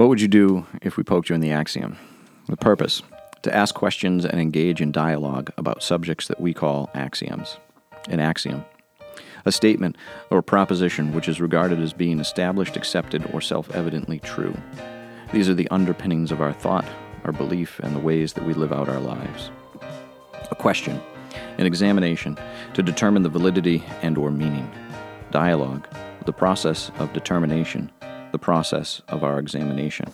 What would you do if we poked you in the axiom? The purpose to ask questions and engage in dialogue about subjects that we call axioms. An axiom. A statement or proposition which is regarded as being established, accepted, or self evidently true. These are the underpinnings of our thought, our belief, and the ways that we live out our lives. A question, an examination to determine the validity and or meaning. Dialogue, the process of determination, the process of our examination.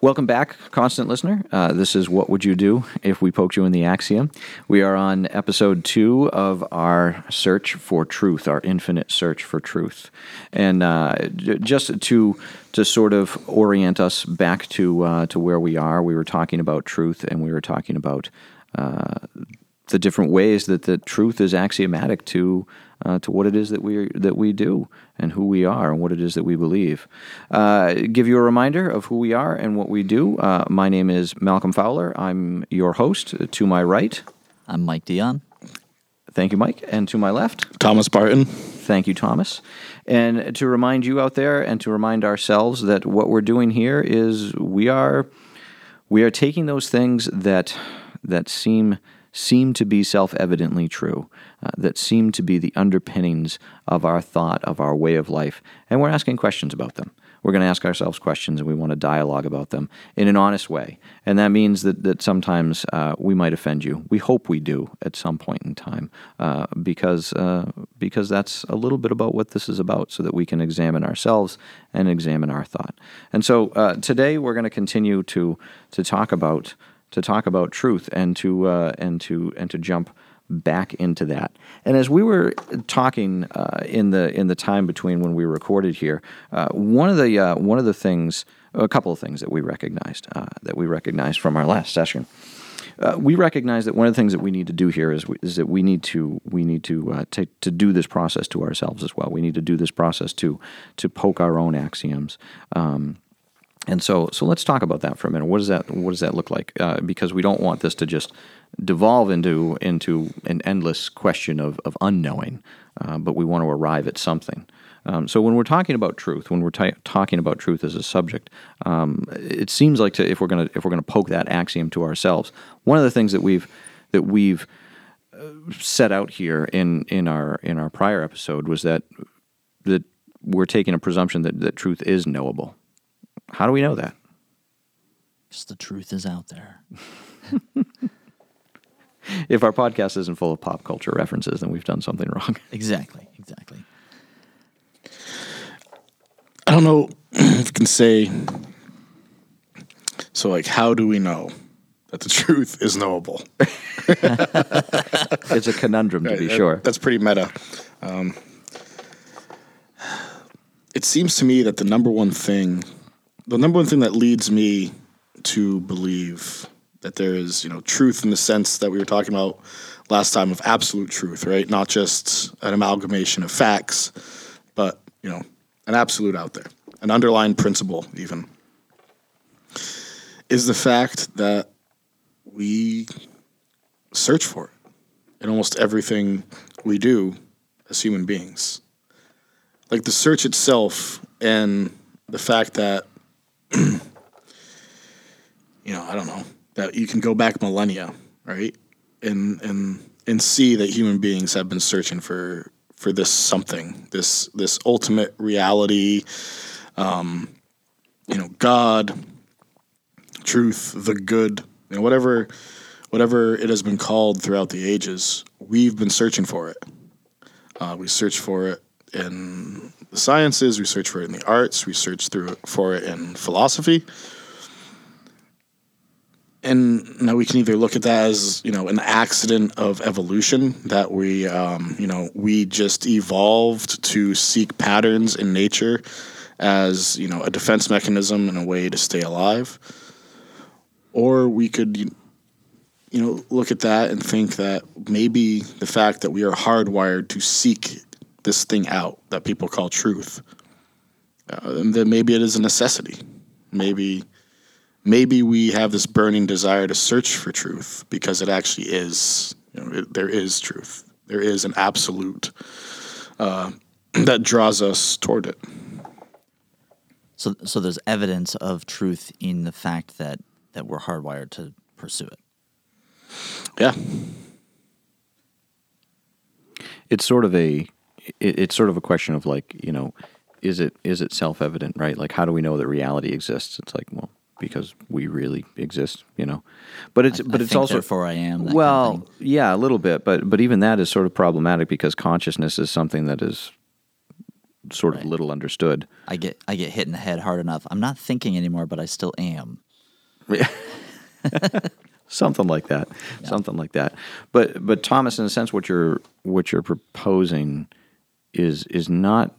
Welcome back, constant listener. Uh, this is What Would You Do If We Poked You in the Axiom? We are on episode two of our search for truth, our infinite search for truth. And uh, just to to sort of orient us back to uh, to where we are, we were talking about truth and we were talking about uh, the different ways that the truth is axiomatic to uh, to what it is that we that we do and who we are and what it is that we believe. Uh, give you a reminder of who we are and what we do. Uh, my name is Malcolm Fowler. I'm your host. To my right, I'm Mike Dion. Thank you, Mike. And to my left, Thomas Barton. Thank you, Thomas. And to remind you out there and to remind ourselves that what we're doing here is we are we are taking those things that that seem seem to be self evidently true, uh, that seem to be the underpinnings of our thought, of our way of life, and we're asking questions about them. We're going to ask ourselves questions and we want to dialogue about them in an honest way. And that means that, that sometimes uh, we might offend you. We hope we do at some point in time uh, because, uh, because that's a little bit about what this is about so that we can examine ourselves and examine our thought. And so uh, today we're going to continue to, to talk about to talk about truth and to uh, and to and to jump back into that. And as we were talking uh, in the in the time between when we recorded here, uh, one of the uh, one of the things, a couple of things that we recognized uh, that we recognized from our last session. Uh, we recognize that one of the things that we need to do here is, is that we need to we need to uh, to, to do this process to ourselves as well. We need to do this process to to poke our own axioms. Um, and so, so let's talk about that for a minute. What does that What does that look like? Uh, because we don't want this to just devolve into into an endless question of of unknowing, uh, but we want to arrive at something. Um, so when we're talking about truth, when we're t- talking about truth as a subject, um, it seems like to, if we're gonna if we're gonna poke that axiom to ourselves, one of the things that we've that we've uh, set out here in in our in our prior episode was that that we're taking a presumption that, that truth is knowable how do we know that? Just the truth is out there. if our podcast isn't full of pop culture references, then we've done something wrong. Exactly. Exactly. I don't know if you can say. So, like, how do we know that the truth is knowable? it's a conundrum, to be sure. That's pretty meta. Um, it seems to me that the number one thing the number one thing that leads me to believe that there is, you know, truth in the sense that we were talking about last time of absolute truth, right? Not just an amalgamation of facts, but, you know, an absolute out there, an underlying principle, even, is the fact that we search for it in almost everything we do as human beings. Like the search itself and the fact that you know, I don't know that you can go back millennia, right, and and and see that human beings have been searching for for this something, this this ultimate reality, um, you know, God, truth, the good, you know, whatever whatever it has been called throughout the ages, we've been searching for it. Uh, we search for it in the sciences, we search for it in the arts, we search through for it in philosophy. And now we can either look at that as you know an accident of evolution that we um, you know we just evolved to seek patterns in nature as you know a defense mechanism and a way to stay alive, or we could you know look at that and think that maybe the fact that we are hardwired to seek this thing out that people call truth, uh, then maybe it is a necessity. Maybe maybe we have this burning desire to search for truth because it actually is. You know, it, there is truth. There is an absolute uh, that draws us toward it. So, so there's evidence of truth in the fact that that we're hardwired to pursue it. Yeah. it's sort of a it, it's sort of a question of like you know is it is it self-evident right? Like how do we know that reality exists? It's like well because we really exist you know? But it's I- but I it's also for I am, that kind of well yeah a little bit but but even that is sort of problematic because consciousness is something that is sort of little understood. I get I get hit in the head hard enough. I'm not thinking anymore, but I still am. something like that. Something like that. But but thomas in a sense what you're what you're proposing is is not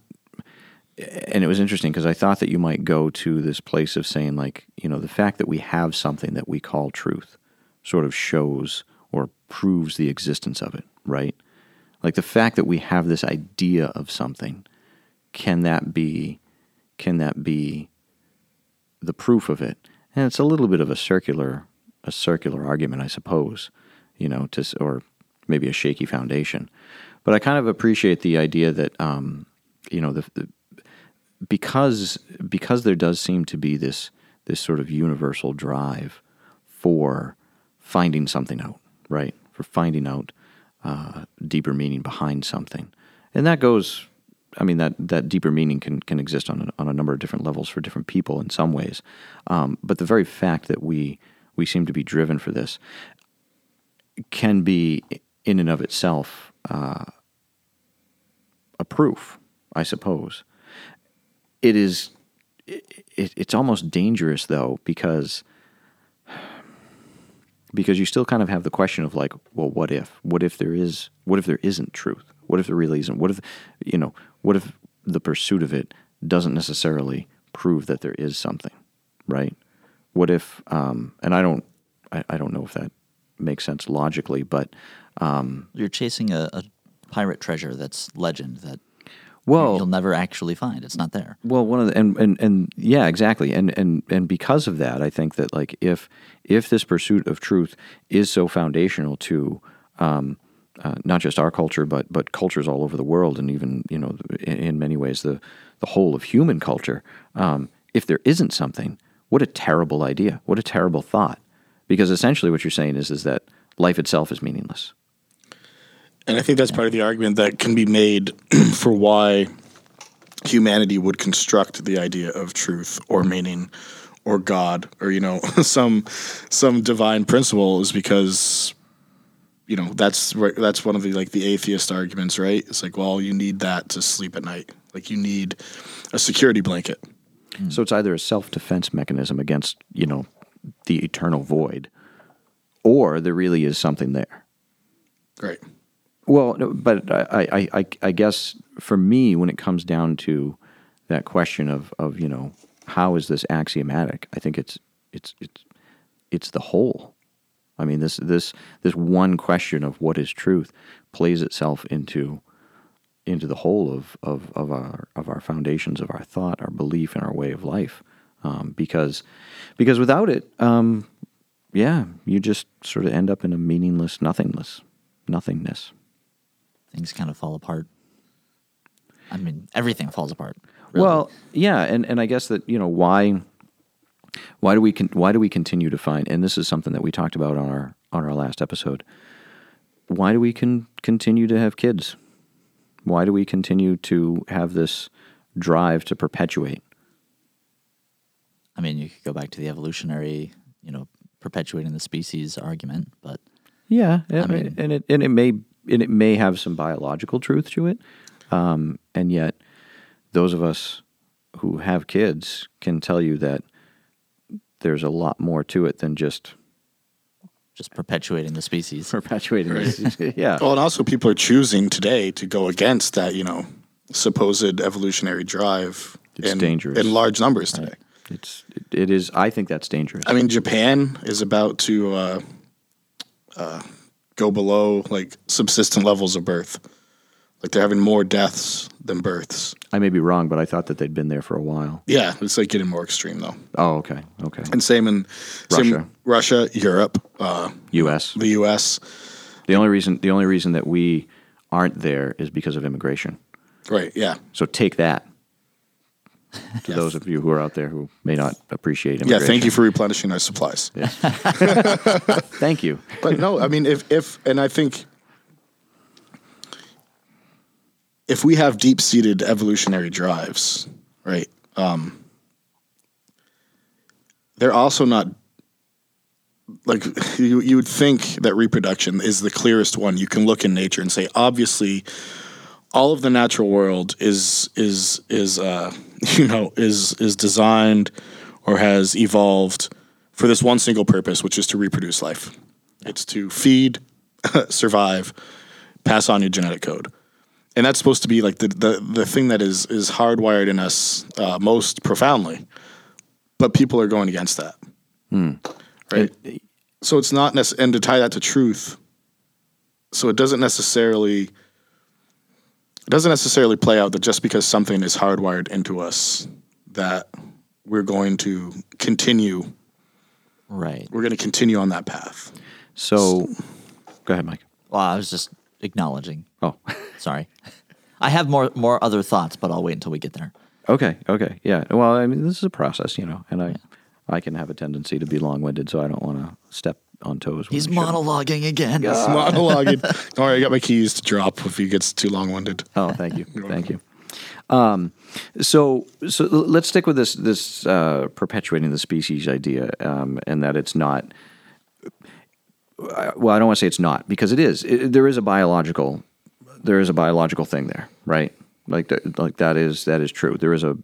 and it was interesting because i thought that you might go to this place of saying like you know the fact that we have something that we call truth sort of shows or proves the existence of it right? Like the fact that we have this idea of something can that be can that be the proof of it? And it's a little bit of a circular a circular argument i suppose you know to or maybe a shaky foundation but i kind of appreciate the idea that um, you know the, the because because there does seem to be this this sort of universal drive for finding something out right? For finding out uh, deeper meaning behind something. And that goes I mean that that deeper meaning can can exist on a, on a number of different levels for different people in some ways, um, but the very fact that we we seem to be driven for this can be in and of itself uh, a proof, I suppose. It is. It, it's almost dangerous though because because you still kind of have the question of like, well, what if? What if there is? What if there isn't truth? What if there really isn't? What if, you know, what if the pursuit of it doesn't necessarily prove that there is something, right? What if? Um, and I don't, I, I don't know if that makes sense logically, but You're chasing a, a pirate treasure that's legend that well, you'll never actually find. It's not there. Well, one of the and, and and yeah, exactly, and and and because of that, I think that like if if this pursuit of truth is so foundational to um, uh, not just our culture, but but cultures all over the world, and even you know in, in many ways the the whole of human culture. Um, if there isn't something, what a terrible idea! What a terrible thought! Because essentially, what you're saying is is that life itself is meaningless. And I think that's part of the argument that can be made for why humanity would construct the idea of truth or meaning or God or you know some some divine principle is because you know that's that's one of the like the atheist arguments, right? It's like, well, you need that to sleep at night. Like you need a security blanket. Hmm. So it's either a self defense mechanism against, you know, the eternal void, or there really is something there. Right. Well, but I, I, I, I guess for me, when it comes down to that question of, of you know how is this axiomatic, I think it's it's it's it's the whole. I mean this this this one question of what is truth plays itself into into the whole of, of, of our of our foundations of our thought, our belief, and our way of life. Um, because because without it, um, yeah, you just sort of end up in a meaningless nothingness, nothingness. Things kind of fall apart. I mean, everything falls apart. really. Well, yeah, and, and I guess that you know why why do we con- why do we continue to find and this is something that we talked about on our on our last episode. Why do we can continue to have kids? Why do we continue to have this drive to perpetuate? I mean, you could go back to the evolutionary, you know, perpetuating the species argument, but Yeah, I mean- mean, and it and it may and it may have some biological truth to it, um, and yet those of us who have kids can tell you that there's a lot more to it than just just perpetuating the species. perpetuating this. yeah, Well, and also people are choosing today to go against that, you know, supposed evolutionary drive It's in, dangerous. in large numbers today. it's it, it is. I think that's dangerous. I mean, Japan is about to uh, uh, go below like subsistent levels of birth. Like they're having more deaths than births. I may be wrong, but I thought that they'd been there for a while. Yeah, it's like getting more extreme though. Oh, okay, okay. And same in same Russia. Russia, Europe, uh, U.S. the U.S. The only reason the only reason that we aren't there is because of immigration. Right? Yeah. So take that. to those of you who are out there who may not appreciate it. Yeah, thank you for replenishing our supplies. Thank you. but no, I mean, if if and I think if we have deep seated evolutionary drives, right? Um, they're also not like you. You would think that reproduction is the clearest one. You can look in nature and say, obviously, all of the natural world is is is uh, you know is is designed or has evolved for this one single purpose, which is to reproduce life. It's to feed, survive, pass on your genetic code, and that's supposed to be like the the, the thing that is is hardwired in us uh, most profoundly. But people are going against that, right? so it's not nec- and to tie that to truth. So it doesn't necessarily it doesn't necessarily play out that just because something is hardwired into us that we're going to continue Right. we're going to continue on that path. So, go ahead, Mike. Well, I was just acknowledging. Oh, Sorry. I have more more other thoughts, but I'll wait until we get there. okay, okay, yeah. Well, I mean, this is a process, you know, and I, I can have a tendency to be long-winded, so I don't want to step on toes. He's monologuing again. Monologuing. All right, I got my keys to drop if he gets too long winded. Oh, thank you, thank you. Um, so, so let's stick with this this uh, perpetuating the species idea, um, and that it's not. Well, I don't want to say it's not because it is. It, there is a biological, there is a biological thing there, right? Like, th- like that is that is true. There is a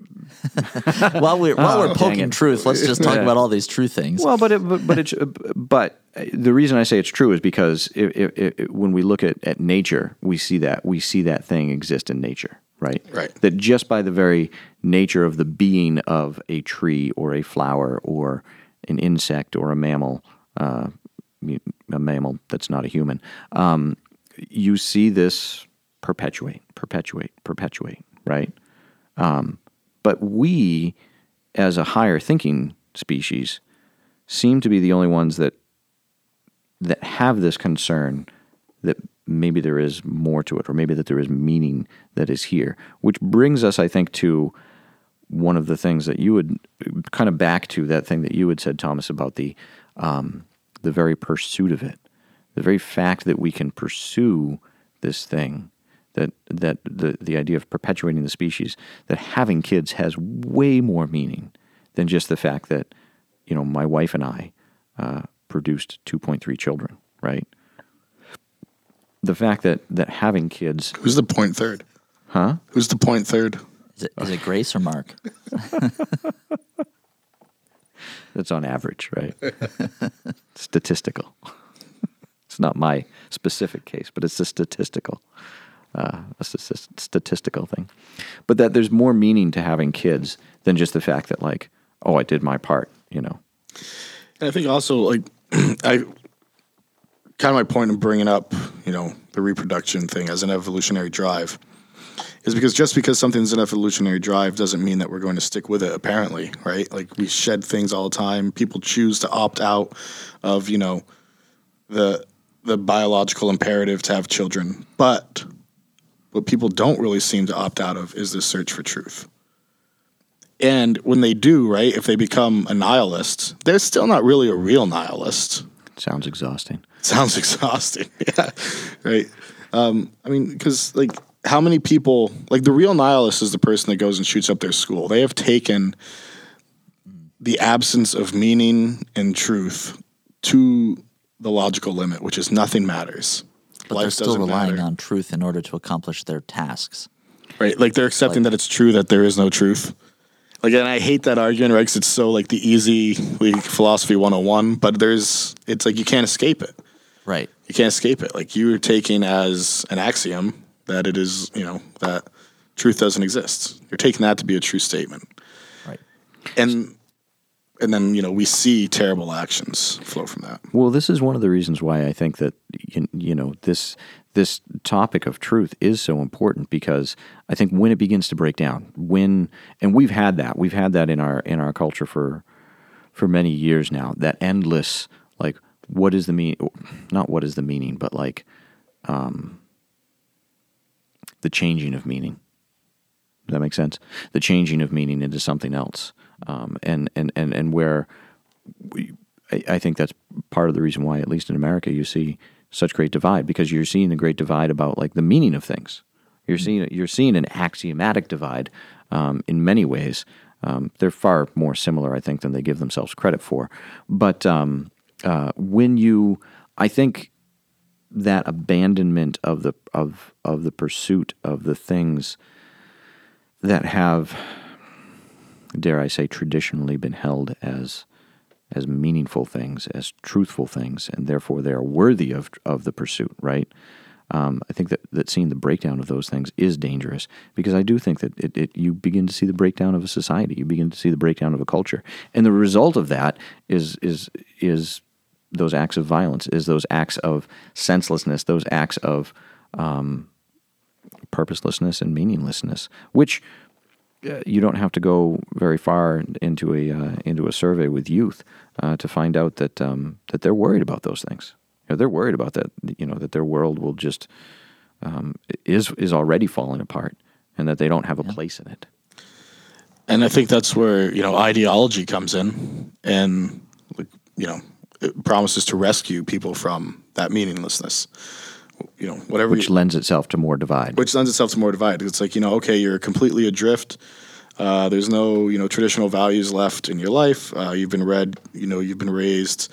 while we're while Oh, we're poking it. truth, let's just talk about all these true things. Well, but it, but but it's but the reason I say it's true is because if, if, if, when we look at, at nature, we see that we see that thing exist in nature, right? Right. That just by the very nature of the being of a tree or a flower or an insect or a mammal, uh, a mammal that's not a human, um, you see this perpetuate, perpetuate, perpetuate, right? But we, as a higher thinking species, seem to be the only ones that that have this concern that maybe there is more to it, or maybe that there is meaning that is here. Which brings us, I think, to one of the things that you would kind of back to that thing that you had said, Thomas, about the um, the very pursuit of it, the very fact that we can pursue this thing, that that the the idea of perpetuating the species, that having kids has way more meaning than just the fact that you know my wife and I uh, produced 2.3 children, right? The fact that that having kids, Who's the point third? huh? Who's the point third? Is it, is it Grace or Mark? That's on average, right? statistical. it's not my specific case, but it's a statistical, uh, a st- statistical thing. But that there's more meaning to having kids than just the fact that, like, oh, I did my part, you know. And I think also like I kind of my point in bringing up you know the reproduction thing as an evolutionary drive is because just because something's an evolutionary drive doesn't mean that we're going to stick with it apparently right like we shed things all the time people choose to opt out of you know the the biological imperative to have children but what people don't really seem to opt out of is the search for truth and when they do right if they become a nihilist they're still not really a real nihilist Sounds exhausting. Sounds exhausting. yeah. Right. Um, I mean, because like, how many people like the real nihilist is the person that goes and shoots up their school. They have taken the absence of meaning and truth to the logical limit, which is nothing matters. But they're still relying on truth in order to accomplish their tasks. right. Like they're accepting that it's true that there is no truth. Like, and I hate that argument, right? Because it's so like the easy like philosophy 101, but there's, it's like you can't escape it. Right. you can't escape it. Like you're taking as an axiom that it is, you know, that truth doesn't exist. You're taking that to be a true statement. Right. And and then, you know, we see terrible actions flow from that. Well, this is one of the reasons why I think that you, know this this topic of truth is so important because I think when it begins to break down, when and we've had that, we've had that in our in our culture for for many years now. That endless like, what is the mean? Not what is the meaning, but like, um, the changing of meaning. Does that make sense? The changing of meaning into something else, um, and and and and where we, I, I think that's part of the reason why, at least in America, you see such great divide because you're seeing the great divide about like the meaning of things. You're seeing you're seeing an axiomatic divide um, in many ways. Um, they're far more similar, I think, than they give themselves credit for. But um, uh, when you, I think that abandonment of the of of the pursuit of the things that have, dare I say, traditionally been held as as meaningful things, as truthful things, and therefore they are worthy of of the pursuit, right? Um, I think that, that seeing the breakdown of those things is dangerous because I do think that it, it, you begin to see the breakdown of a society, you begin to see the breakdown of a culture, and the result of that is is is those acts of violence, is those acts of senselessness, those acts of um, purposelessness and meaninglessness, which you don't have to go very far into a uh, into a survey with youth uh, to find out that um, that they're worried about those things. You know, they're worried about that. You know that their world will just um, is is already falling apart, and that they don't have a yeah. place in it. And I think that's where you know ideology comes in, and you know it promises to rescue people from that meaninglessness. You know, whatever. Which you, lends itself to more divide. Which lends itself to more divide. It's like you know, okay, you're completely adrift. Uh, there's no you know traditional values left in your life. Uh, you've been read, you know, you've been raised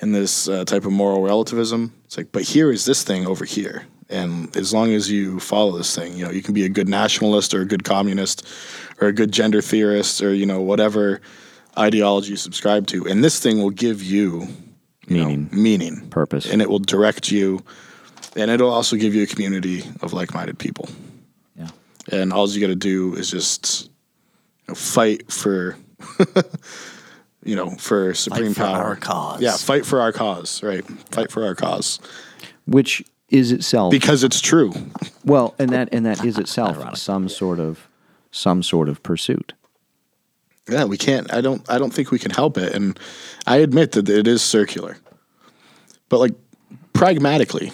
in this uh, type of moral relativism. It's like, but here is this thing over here. And as long as you follow this thing, you know, you can be a good nationalist or a good communist or a good gender theorist or, you know, whatever ideology you subscribe to. And this thing will give you, you meaning, know, meaning, purpose. And it will direct you. And it'll also give you a community of like minded people. Yeah. And all you got to do is just you know, fight for. you know, for supreme fight for power. Our cause. Yeah, fight for our cause. Right, fight for our cause. Which is itself because it's true. Well, and that and that is itself some sort of some sort of pursuit. Yeah, we can't. I don't. I don't think we can help it, and I admit that it is circular. But like pragmatically,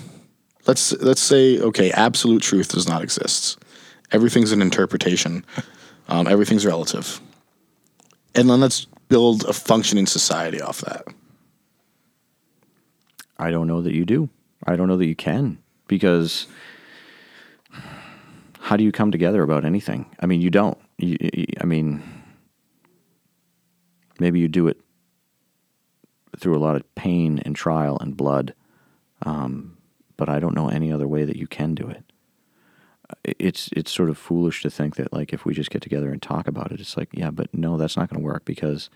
let's let's say okay, absolute truth does not exist. Everything's an interpretation. Um, everything's relative, and then let's build a functioning society off that? I don't know that you do. I don't know that you can because how do you come together about anything? I mean, you don't. You, I mean, maybe you do it through a lot of pain and trial and blood, um, but I don't know any other way that you can do it. It's it's sort of foolish to think that like if we just get together and talk about it, it's like yeah, but no, that's not going to work because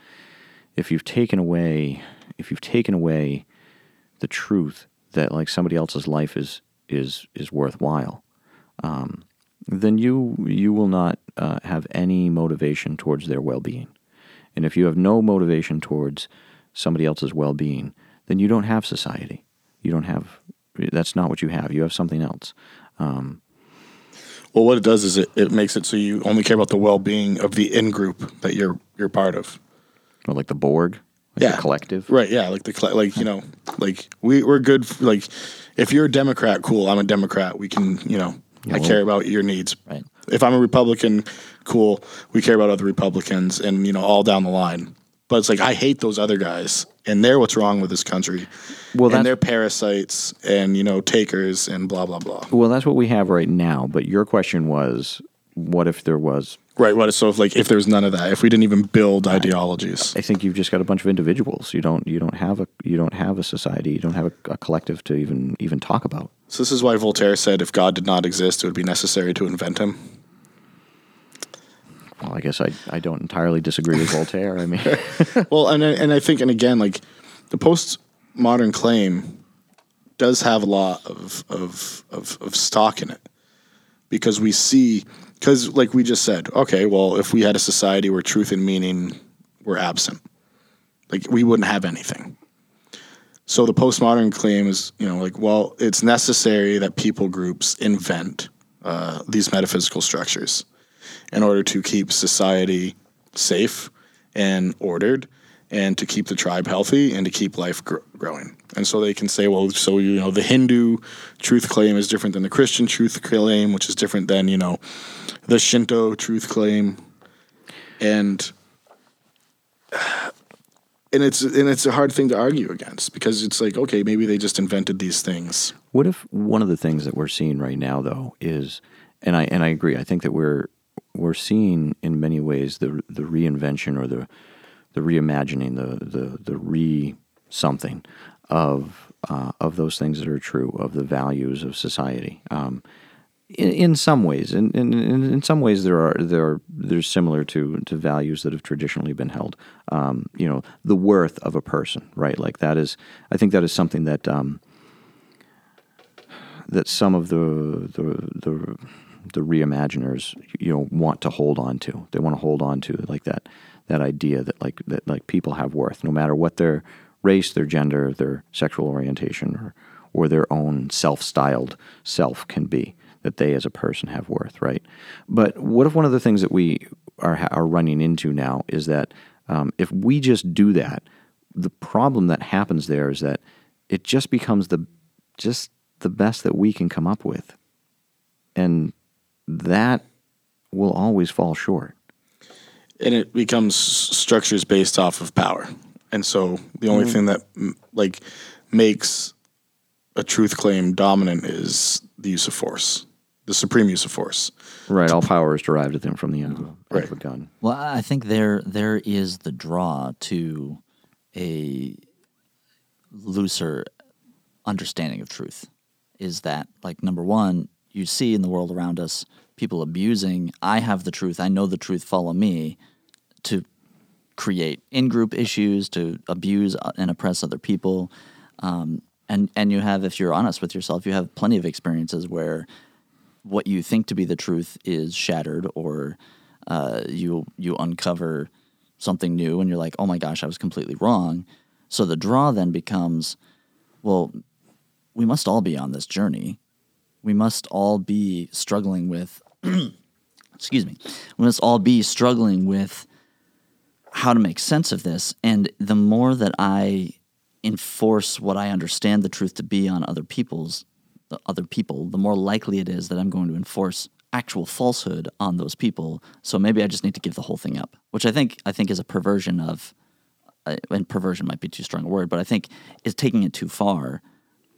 if you've taken away if you've taken away the truth that like somebody else's life is is is worthwhile, um, then you you will not uh, have any motivation towards their well being, and if you have no motivation towards somebody else's well being, then you don't have society. You don't have that's not what you have. You have something else. Um, well, what it does is it, it makes it so you only care about the well being of the in group that you're you're part of. Or like the Borg, like yeah, the collective, right? Yeah, like the like you know, like we we're good. For, like if you're a Democrat, cool. I'm a Democrat. We can you know, yeah, I well, care about your needs. Right. If I'm a Republican, cool. We care about other Republicans, and you know, all down the line. But it's like I hate those other guys, and they're what's wrong with this country. Well, and they're parasites, and you know, takers, and blah blah blah. Well, that's what we have right now. But your question was, what if there was Right. What? So if like if there's none of that, if we didn't even build ideologies, I think you've just got a bunch of individuals. You don't you don't have a you don't have a society. You don't have a, a collective to even even talk about. So this is why Voltaire said, if God did not exist, it would be necessary to invent him. Well, I guess I, I don't entirely disagree with Voltaire. I mean, well, and I, and I think and again like the postmodern claim does have a lot of of, of, of stock in it. Because we see because like we just said okay well if we had a society where truth and meaning were absent like we wouldn't have anything. So the postmodern claim is you know like well it's necessary that people groups invent uh, these metaphysical structures in order to keep society safe and ordered and to keep the tribe healthy and to keep life gr- growing. And so they can say, well, so you know, the Hindu truth claim is different than the Christian truth claim, which is different than you know, the Shinto truth claim, and and it's and it's a hard thing to argue against because it's like okay maybe they just invented these things What if one of the things that we're seeing right now, though, is, and I and I agree. I think that we're we're seeing in many ways the the reinvention or the the reimagining, the the the re something of uh, of those things that are true of the values of society. Um, in, in some ways, in, in, in some ways, there are there are they're similar to to values that have traditionally been held. Um, you know, the worth of a person, right? Like that is, I think that is something that. Um, that some of the the the the reimaginers you know want to hold on to. They want to hold on to like that that idea that like that like people have worth no matter what their race, their gender, their sexual orientation or or their own self-styled self can be that they as a person have worth, right? But what if one of the things that we are are running into now is that um, if we just do that, the problem that happens there is that it just becomes the just the best that we can come up with. And that will always fall short. and it becomes structures based off of power and so the only mm-hmm. thing that like makes a truth claim dominant is the use of force the supreme use of force Right. All power is derived at them from the end of, Right. of a gun. Well, I think there there is the draw to a looser understanding of truth. Is that like number one, you see in the world around us people abusing, I have the truth, I know the truth, follow me, to create in group issues, to abuse uh, and oppress other people. Um, and, and you have, if you're honest with yourself, you have plenty of experiences where what you think to be the truth is shattered or uh, you you uncover something new and you're like, oh my gosh, I was completely wrong. So the draw then becomes, well, we must all be on this journey. We must all be struggling with, excuse me, we must all be struggling with how to make sense of this. And the more that I enforce what I understand the truth to be on other people's the other people, the more likely it is that I'm going to enforce actual falsehood on those people. So maybe I just need to give the whole thing up, which I think I think is a perversion of, uh, and perversion might be too strong a word, but I think is taking it too far.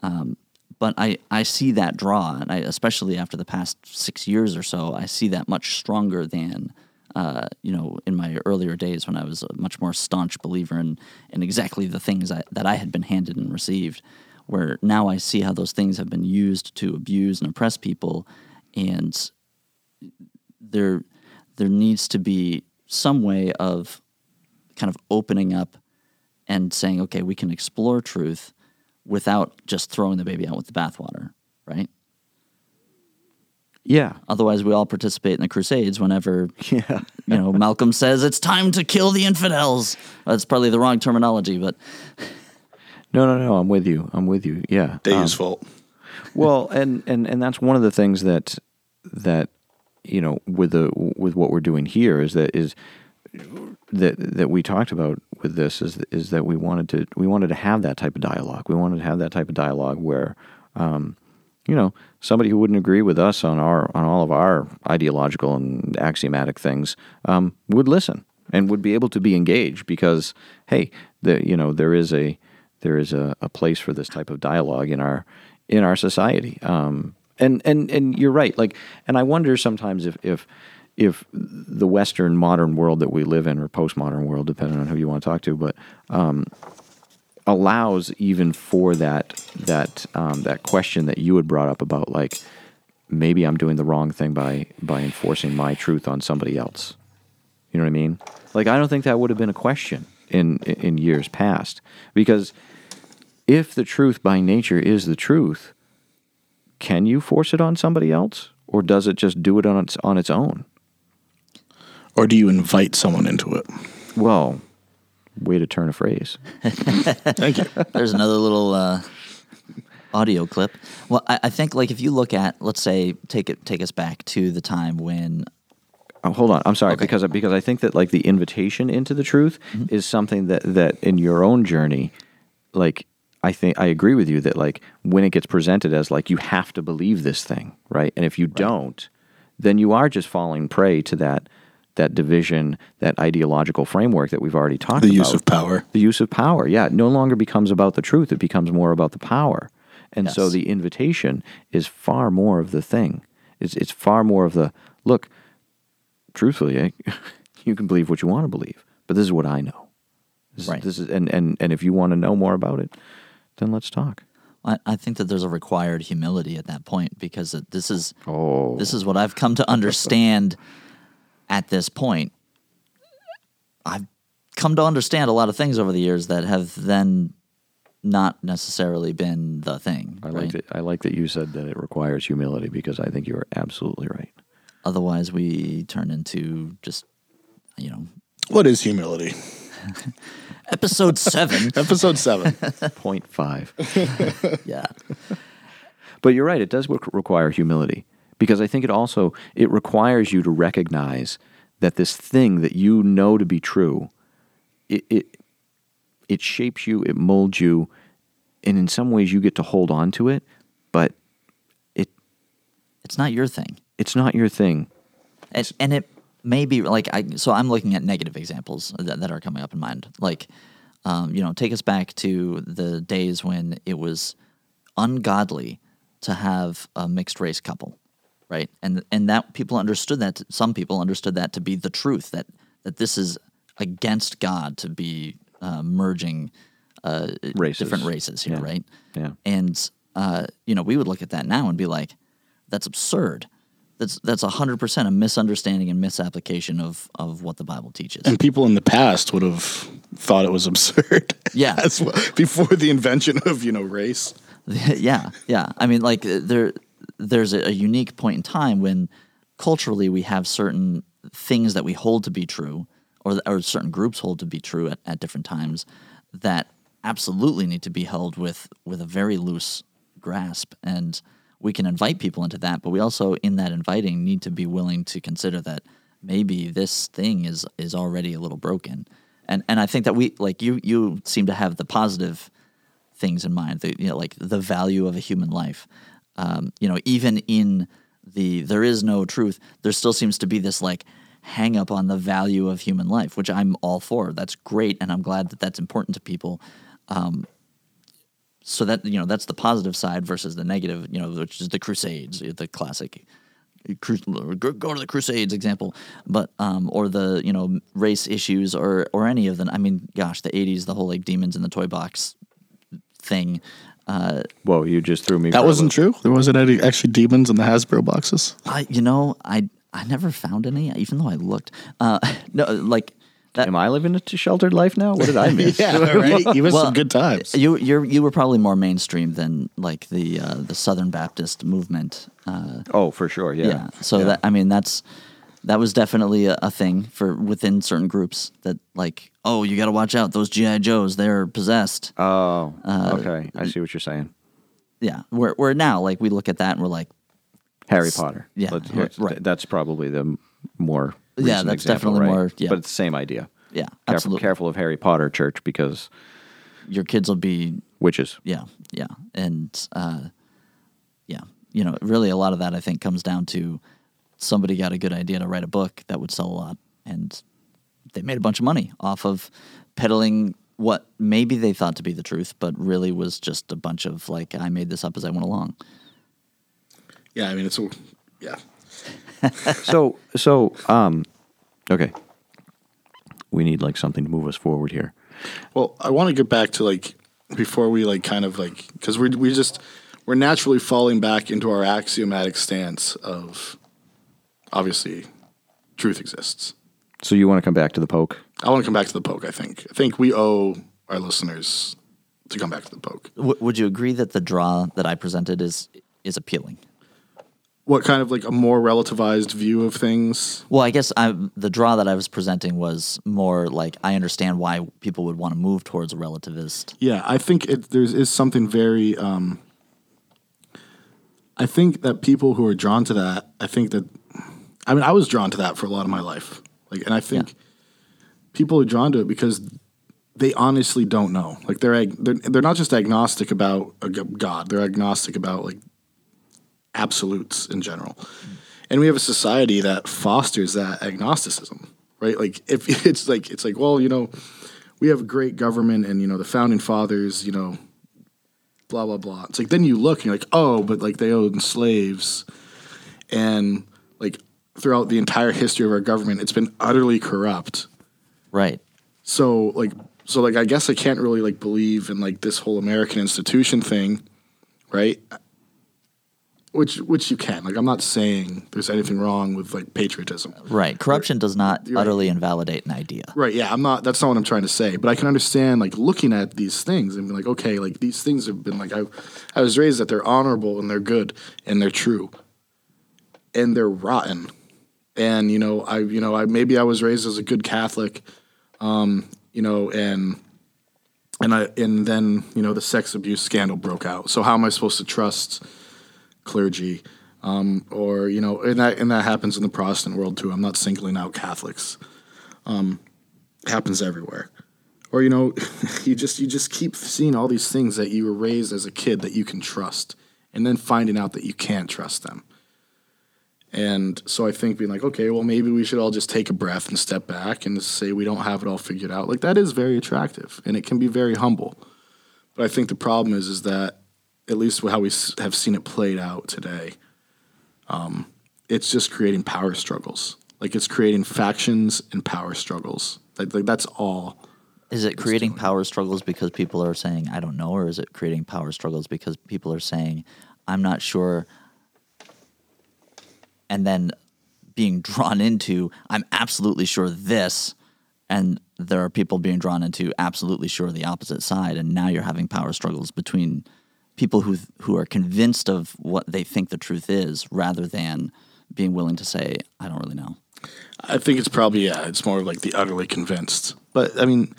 Um, but I, I see that draw, and I, especially after the past six years or so, I see that much stronger than uh, you know in my earlier days when I was a much more staunch believer in in exactly the things I, that I had been handed and received. Where now I see how those things have been used to abuse and oppress people, and there there needs to be some way of kind of opening up and saying, okay, we can explore truth without just throwing the baby out with the bathwater, right? Yeah. Otherwise, we all participate in the Crusades whenever Yeah. you know Malcolm says it's time to kill the infidels. That's probably the wrong terminology, but No, no, no. I'm with you. I'm with you. Yeah. Dave's Um, fault well, and, and and that's one of the things that that you know with the with what we're doing here is that is that that we talked about with this is is that we wanted to we wanted to have that type of dialogue. We wanted to have that type of dialogue where um, you know somebody who wouldn't agree with us on our on all of our ideological and axiomatic things um, would listen and would be able to be engaged because hey the you know there is a there is a, a place for this type of dialogue in our in our society um, and and and you're right like and I wonder sometimes if if if the Western modern world that we live in, or postmodern world, depending on who you want to talk to, but um, allows even for that that um, that question that you had brought up about like maybe I'm doing the wrong thing by by enforcing my truth on somebody else. You know what I mean? Like I don't think that would have been a question in in years past because if the truth by nature is the truth, can you force it on somebody else, or does it just do it on its on its own? Or do you invite someone into it Well, way to turn a phrase. thank you There's another little uh, audio clip. Well, I, I think like if you look at, let's say, take it take us back to the time when Oh, hold on. I'm sorry because because I think that like the invitation into the truth Mm-hmm. is something that that in your own journey, like I think I agree with you that like when it gets presented as like you have to believe this thing, right? And if you don't, then you are just falling prey to that that division, that ideological framework that we've already talked The about. The use of power. The use of power. Yeah, it no longer becomes about the truth. It becomes more about the power. And so the invitation is far more of the thing. It's it's far more of the look, truthfully, eh, you can believe what you want to believe, but this is what I know. This, Right. This is and, and and if you want to know more about it, then let's talk. I, I think that there's a required humility at that point because this is Oh. this is what I've come to understand at this point. I've come to understand a lot of things over the years that have then not necessarily been the thing. I right? like that. I like that you said that it requires humility because I think you are absolutely right. Otherwise, we turn into just you know What is humility? episode seven. Episode seven. Point five. yeah, But you're right; it does re- require humility because I think it also it requires you to recognize that this thing that you know to be true, it it, it shapes you, it molds you, and in some ways you get to hold on to it, but it it's not your thing. it's not your thing. and, and it may be like I. So I'm looking at negative examples that, that are coming up in mind. Like, um, you know, take us back to the days when it was ungodly to have a mixed race couple, right? And and that people understood that. Some people understood that to be the truth. That that this is against God to be uh, merging uh, Races. different races here, Yeah. right? Yeah. And uh, you know, we would look at that now and be like, "That's absurd. That's that's hundred percent a misunderstanding and misapplication of of what the Bible teaches." and people in the past would have thought it was absurd. Yeah. As well, before the invention of you know race. yeah, yeah. I mean, like uh, there, there's a, a unique point in time when culturally we have certain things that we hold to be true, or or certain groups hold to be true at, at different times, that absolutely need to be held with with a very loose grasp, and we can invite people into that, but we also, in that inviting, need to be willing to consider that maybe this thing is is already a little broken, and and I think that we like you you seem to have the positive things in mind. The, you know, like the value of a human life. Um, you know, even in the there is no truth, there still seems to be this like hang up on the value of human life, which I'm all for. That's great, and I'm glad that that's important to people. Um, so that you know, that's the positive side versus the negative. You know, which is the Crusades, the classic. Go to the Crusades example, but um, or the you know race issues or or any of them. I mean, gosh, the '80s, the whole like demons in the toy box thing. Uh, Whoa, you just threw me. That wasn't loop. true. There wasn't any actually demons in the Hasbro boxes. I you know I I never found any, even though I looked. Uh, no, like that. Am I living a sheltered life now? What did I miss? right. You missed Well, some good times. You you you were probably more mainstream than like the uh, the Southern Baptist movement. Uh, Oh, for sure. Yeah. yeah. So that I mean that's that was definitely a, a thing for within certain groups that like oh you got to watch out those GI Joes they're possessed. Oh, Uh, okay. I see what you're saying. yeah. we're, we're now like we look at that and we're like Harry Potter. yeah, Let's- let's- right. That's probably the more. Yeah, that's example, definitely right? more- yeah. But it's the same idea. yeah Careful, absolutely careful of Harry Potter church because your kids will be witches. yeah yeah and uh, yeah you know really a lot of that I think comes down to somebody got a good idea to write a book that would sell a lot and they made a bunch of money off of peddling what maybe they thought to be the truth but really was just a bunch of like I made this up as I went along Yeah, I mean it's a, yeah. so so um, okay. We need like something to move us forward here. Well, I want to get back to like before we like kind of like because we we just we're naturally falling back into our axiomatic stance of obviously truth exists. So you want to come back to the poke? I want to come back to the poke. I think I think we owe our listeners to come back to the poke. w- would you agree that the draw that I presented is is appealing What kind of like a more relativized view of things? Well, I guess I, the draw that I was presenting was more like I understand why people would want to move towards a relativist. Yeah, I think it, there is something very. Um, I think that people who are drawn to that, I think that I mean, I was drawn to that for a lot of my life. Like, and I think people are drawn to it because they honestly don't know. Like, they're ag- they're they're not just agnostic about a God. They're agnostic about like absolutes in general. And we have a society that fosters that agnosticism, right? Like, if it's like it's like, well, you know, we have a great government, and you know, the founding fathers, you know, blah blah blah. It's like then you look and you're like, oh, but like they owned slaves, and like throughout the entire history of our government, it's been utterly corrupt. Right. So like so like I guess I can't really like believe in like this whole American institution thing, right? Which which you can. Like I'm not saying there's anything wrong with like patriotism. Right. Corruption does not You're right. utterly invalidate an idea. Right, yeah, I'm not that's not what I'm trying to say, but I can understand like looking at these things and be like, okay, like these things have been like I I was raised that they're honorable and they're good and they're true. And they're rotten. And you know, I you know, I maybe I was raised as a good Catholic um, you know, and and I and then, you know, the sex abuse scandal broke out. So how am I supposed to trust clergy? Um, or you know, and that and that happens in the Protestant world too. I'm not singling out Catholics happens everywhere. Or you know, you just you just keep seeing all these things that you were raised as a kid that you can trust, and then finding out that you can't trust them. And so I think being like, okay, well maybe we should all just take a breath and step back and say we don't have it all figured out. Like that is very attractive and it can be very humble. But I think the problem is is that at least how we have seen it played out today, um, it's just creating power struggles. Like it's creating factions and power struggles. Like, like that's all. Is it creating power struggles because people are saying, I don't know, or is it creating power struggles because people are saying, I'm not sure, and then being drawn into, I'm absolutely sure this, and there are people being drawn into absolutely sure the opposite side, and now you're having power struggles between people who who are convinced of what they think the truth is, rather than being willing to say, I don't really know. I think it's probably yeah. It's more like the utterly convinced. But I mean,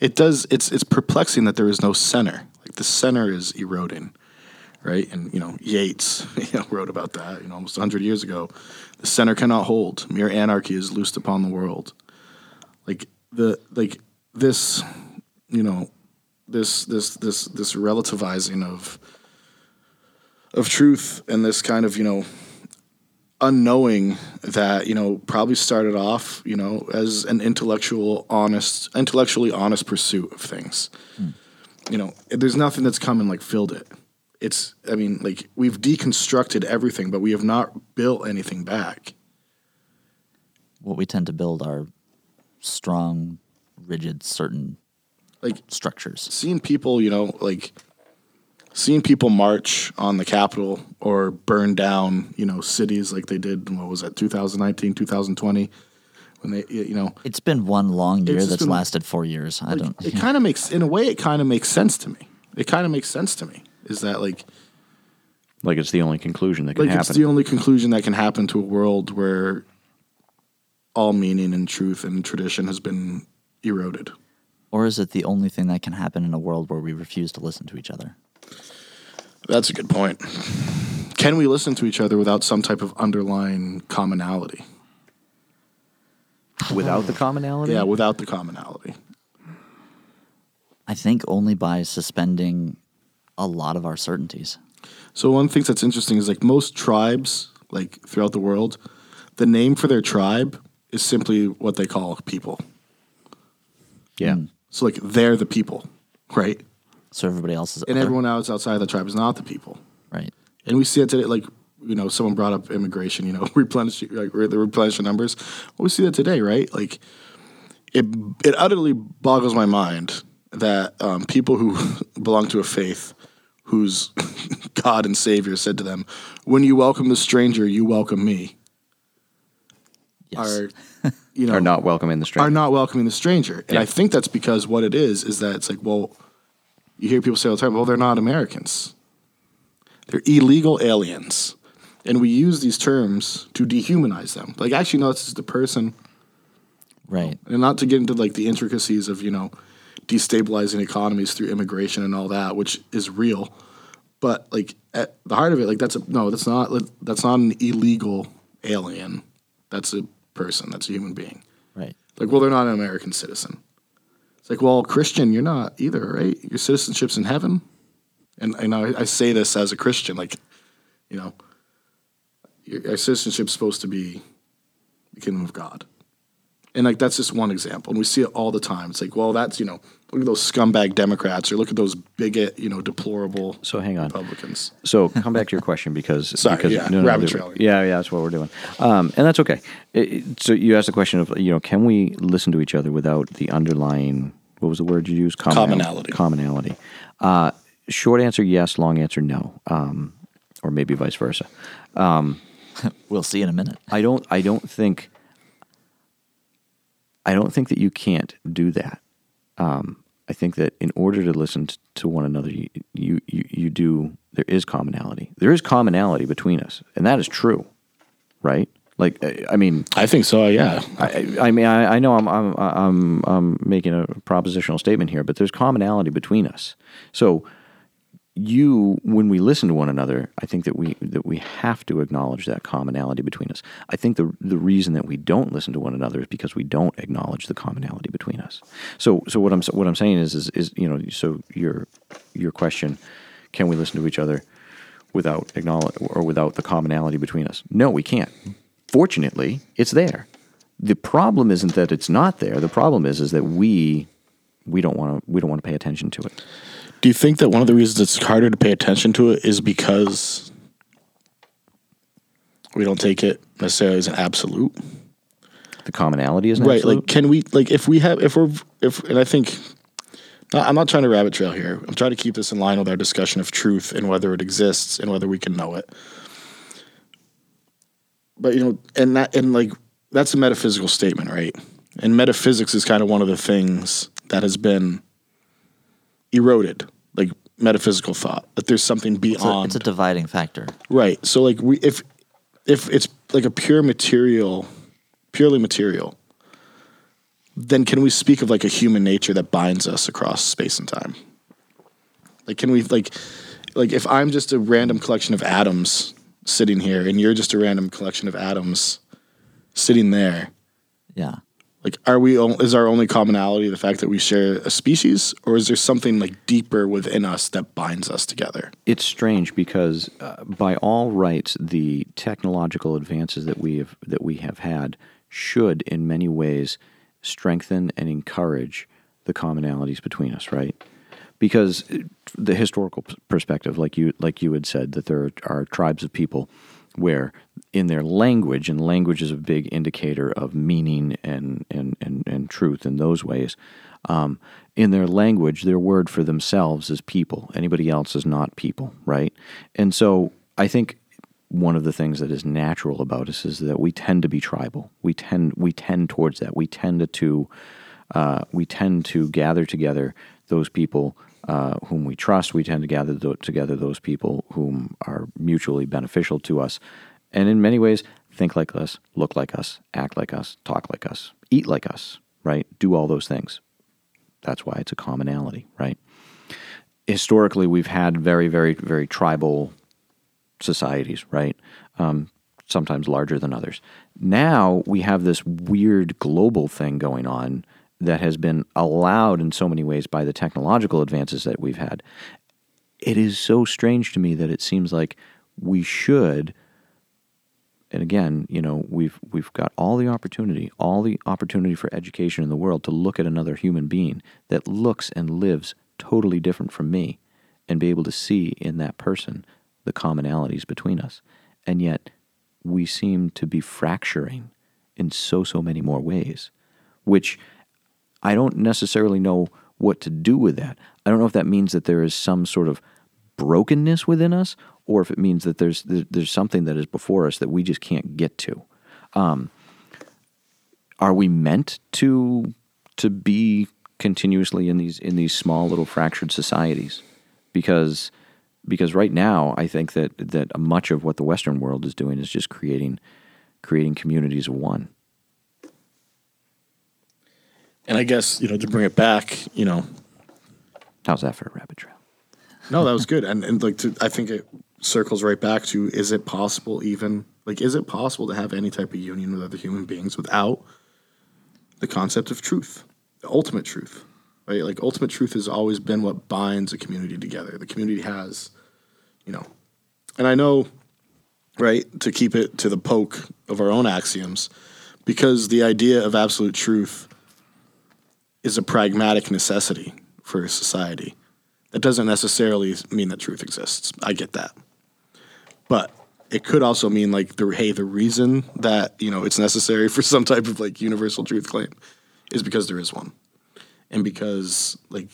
it does. It's it's perplexing that there is no center. Like the center is eroding, right? And you know, Yeats you know, wrote about that. You know, almost hundred years ago. The center cannot hold. Mere anarchy is loosed upon the world. Like the like this, you know, this this this this relativizing of of truth and this kind of you know unknowing that you know probably started off you know as an intellectual honest intellectually honest pursuit of things hmm. you know there's nothing that's come and like filled it it's i mean like we've deconstructed everything but we have not built anything back What we tend to build are strong, rigid, certain like structures. seeing people you know like seeing people march on the capitol or burn down you know cities like they did what was that 2019 2020 when they you know It's been one long year that's been- lasted four years. I like, don't. It kind of makes, in a way, it kind of makes sense to me. It kind of makes sense to me. Is that like, Like it's the only conclusion that can like happen. it's the only conclusion that can happen to a world where all meaning and truth and tradition has been eroded. Or is it the only thing that can happen in a world where we refuse to listen to each other? That's a good point. Can we listen to each other without some type of underlying commonality? Without the commonality? Yeah, without the commonality. I think only by suspending a lot of our certainties. So one thing that's interesting is like most tribes, like throughout the world, the name for their tribe is simply what they call people. Yeah. So like they're the people, right? So everybody else is and other. everyone else outside the tribe is not the people. right. And we see it today, like you know, someone brought up immigration, you know, replenish like the replenish the numbers. Well, we see that today, right? Like it it utterly boggles my mind that um, people who belong to a faith whose God and Savior said to them, "When you welcome the stranger, you welcome me." Yes. Are you know Are not welcoming the stranger. are not welcoming the stranger. And Yeah. I think that's because what it is is that it's like, well, you hear people say all the time, well, they're not Americans. They're illegal aliens. And we use these terms to dehumanize them. Like, actually, no, it's just the person. right. And not to get into like the intricacies of, you know, destabilizing economies through immigration and all that, which is real. But like at the heart of it, like that's a no, that's not that's not an illegal alien. That's a person. That's a human being. Right. Like, well, they're not an American citizen. It's like, well, Christian, you're not either, right? Your citizenship's in heaven. And, and I, I say this as a Christian, like, you know, your, our citizenship's supposed to be the kingdom of God. And like that's just one example, and we see it all the time. It's like, well, that's you know, look at those scumbag Democrats, or look at those bigot, you know, deplorable So hang on. Republicans. So come back to your question because Sorry, because yeah, rabbit trail. Yeah, yeah, that's what we're doing, um, and that's okay. It- it- so you asked the question of you know can we listen to each other without the underlying what was the word you used Commonal- Commonality. commonality. Uh, short answer yes, long answer no, um, or maybe vice versa. We'll see in a minute. I don't I don't think I don't think that you can't do that. Um, I think that in order to listen to one another, you, you you do there is commonality. There is commonality between us, and that is true, right? Like I, I mean, I think so. Yeah, I, I mean, I, I know I'm, I'm I'm I'm making a propositional statement here, but there's commonality between us. So you when we listen to one another i think that we that we have to acknowledge that commonality between us. I think the the reason that we don't listen to one another is because we don't acknowledge the commonality between us. So so what i'm what i'm saying is is, is you know so your your question can we listen to each other without acknowledge or without the commonality between us? No we can't. Fortunately it's there. The problem isn't that it's not there. The problem is is that we we don't want to we don't want to pay attention to it Do you think that one of the reasons it's harder to pay attention to it is because we don't take it necessarily as an absolute? the commonality is right. Like, can we like if we have if we're if and I think not, I'm not trying to rabbit trail here. I'm trying to keep this in line with our discussion of truth and whether it exists and whether we can know it. But you know, and that and like that's a metaphysical statement, right? And metaphysics is kind of one of the things that has been eroded, like metaphysical thought. That there's something It's a, beyond. it's a dividing factor. Right. So like we if if it's like a pure material, purely material, then can we speak of like a human nature that binds us across space and time? Like can we like like if I'm just a random collection of atoms sitting here and you're just a random collection of atoms sitting there, Yeah. Like are we is our only commonality the fact that we share a species or is there something like deeper within us that binds us together? it's strange because uh, by all rights the technological advances that we have that we have had should in many ways strengthen and encourage the commonalities between us right because uh, the historical perspective like you like you had said that there are tribes of people where in their language and language is a big indicator of meaning and and and, and truth in those ways um, in their language their word for themselves is people. Anybody else is not people right? And so i think one of the things that is natural about us is that we tend to be tribal. We tend we tend towards that. We tend to uh, we tend to gather together those people uh, whom we trust. We tend to gather th- together those people whom are mutually beneficial to us, and in many ways, think like us, look like us, act like us, talk like us, eat like us. Right? Do all those things. That's why it's a commonality, right? Historically, we've had very, very, very tribal societies, right? Um, sometimes larger than others. Now we have this weird global thing going on that has been allowed in so many ways by the technological advances that we've had. It is so strange to me that it seems like we should and again, you know, we've we've got all the opportunity, all the opportunity for education in the world to look at another human being that looks and lives totally different from me and be able to see in that person the commonalities between us. And yet we seem to be fracturing in so so many more ways, which I don't necessarily know what to do with that. I don't know if that means that there is some sort of brokenness within us, or if it means that there's there's something that is before us that we just can't get to. Um, are we meant to to be continuously in these in these small little fractured societies? Because because right now I think that that much of what the Western world is doing is just creating creating communities of one. And I guess, you know, to bring it back, you know, How's that for a rabbit trail? No, that was good, and and like to, I think it circles right back to: is it possible even Like, is it possible to have any type of union with other human beings without the concept of truth, the ultimate truth? Right? Like, ultimate truth has always been what binds a community together. The community has, you know, and I know, right, to keep it to the poke of our own axioms, because the idea of absolute truth is a pragmatic necessity for society. That doesn't necessarily mean that truth exists. I get that. But it could also mean like the hey, the reason that, you know, it's necessary for some type of like universal truth claim is because there is one. And because like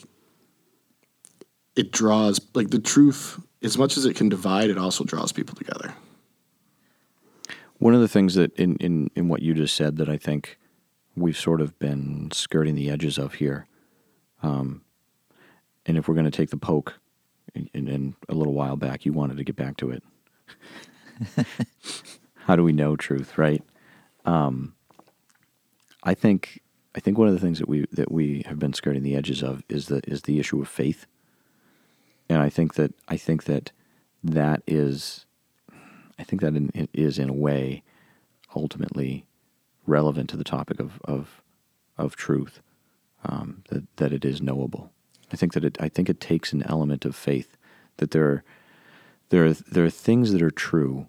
it draws like the truth as much as it can divide, it also draws people together. One of the things that in, in, in what you just said that I think we've sort of been skirting the edges of here, um, and if we're going to take the poke, and, and a little while back you wanted to get back to it. How do we know truth, right? Um, I think I think one of the things that we that we have been skirting the edges of is the is the issue of faith, and I think that I think that that is I think that in, is in a way ultimately relevant to the topic of of, of truth um, that that it is knowable. I think that it I think it takes an element of faith that there are, there are, there are things that are true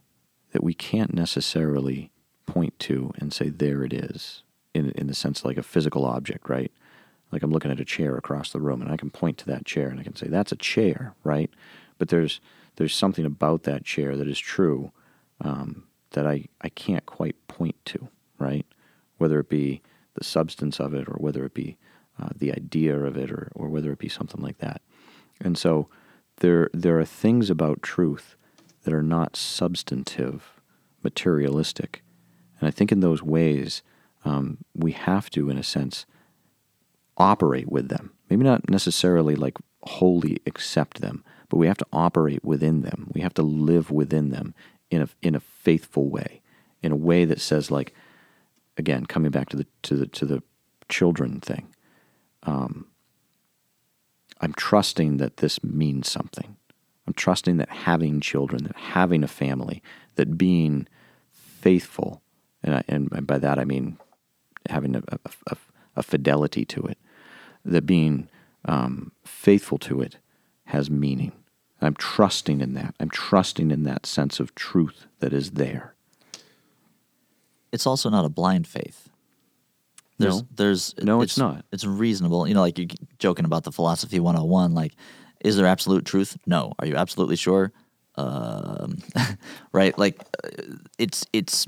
that we can't necessarily point to and say there it is in in the sense like a physical object, right? Like I'm looking at a chair across the room and I can point to that chair and I can say that's a chair, right? But there's there's something about that chair that is true um, that I, I can't quite point to? Whether it be the substance of it or whether it be uh, the idea of it or, or whether it be something like that. And so there, there are things about truth that are not substantive, materialistic. And I think in those ways, um, we have to, in a sense, operate with them. Maybe not necessarily like wholly accept them, but we have to operate within them. We have to live within them in a, in a faithful way, in a way that says, like, again, coming back to the to the to the children thing. Um, I'm trusting that this means something. I'm trusting that having children, that having a family, that being faithful, and, I, and by that I mean having a, a, a, fidelity to it, that being um, faithful to it has meaning. I'm trusting in that. I'm trusting in that sense of truth that is there. It's also not a blind faith. There's, No. there's No, it's not. It's reasonable. You know, like you're joking about the philosophy 101. Like, is there absolute truth? No. Are you absolutely sure? Um, right? Like, uh, it's it's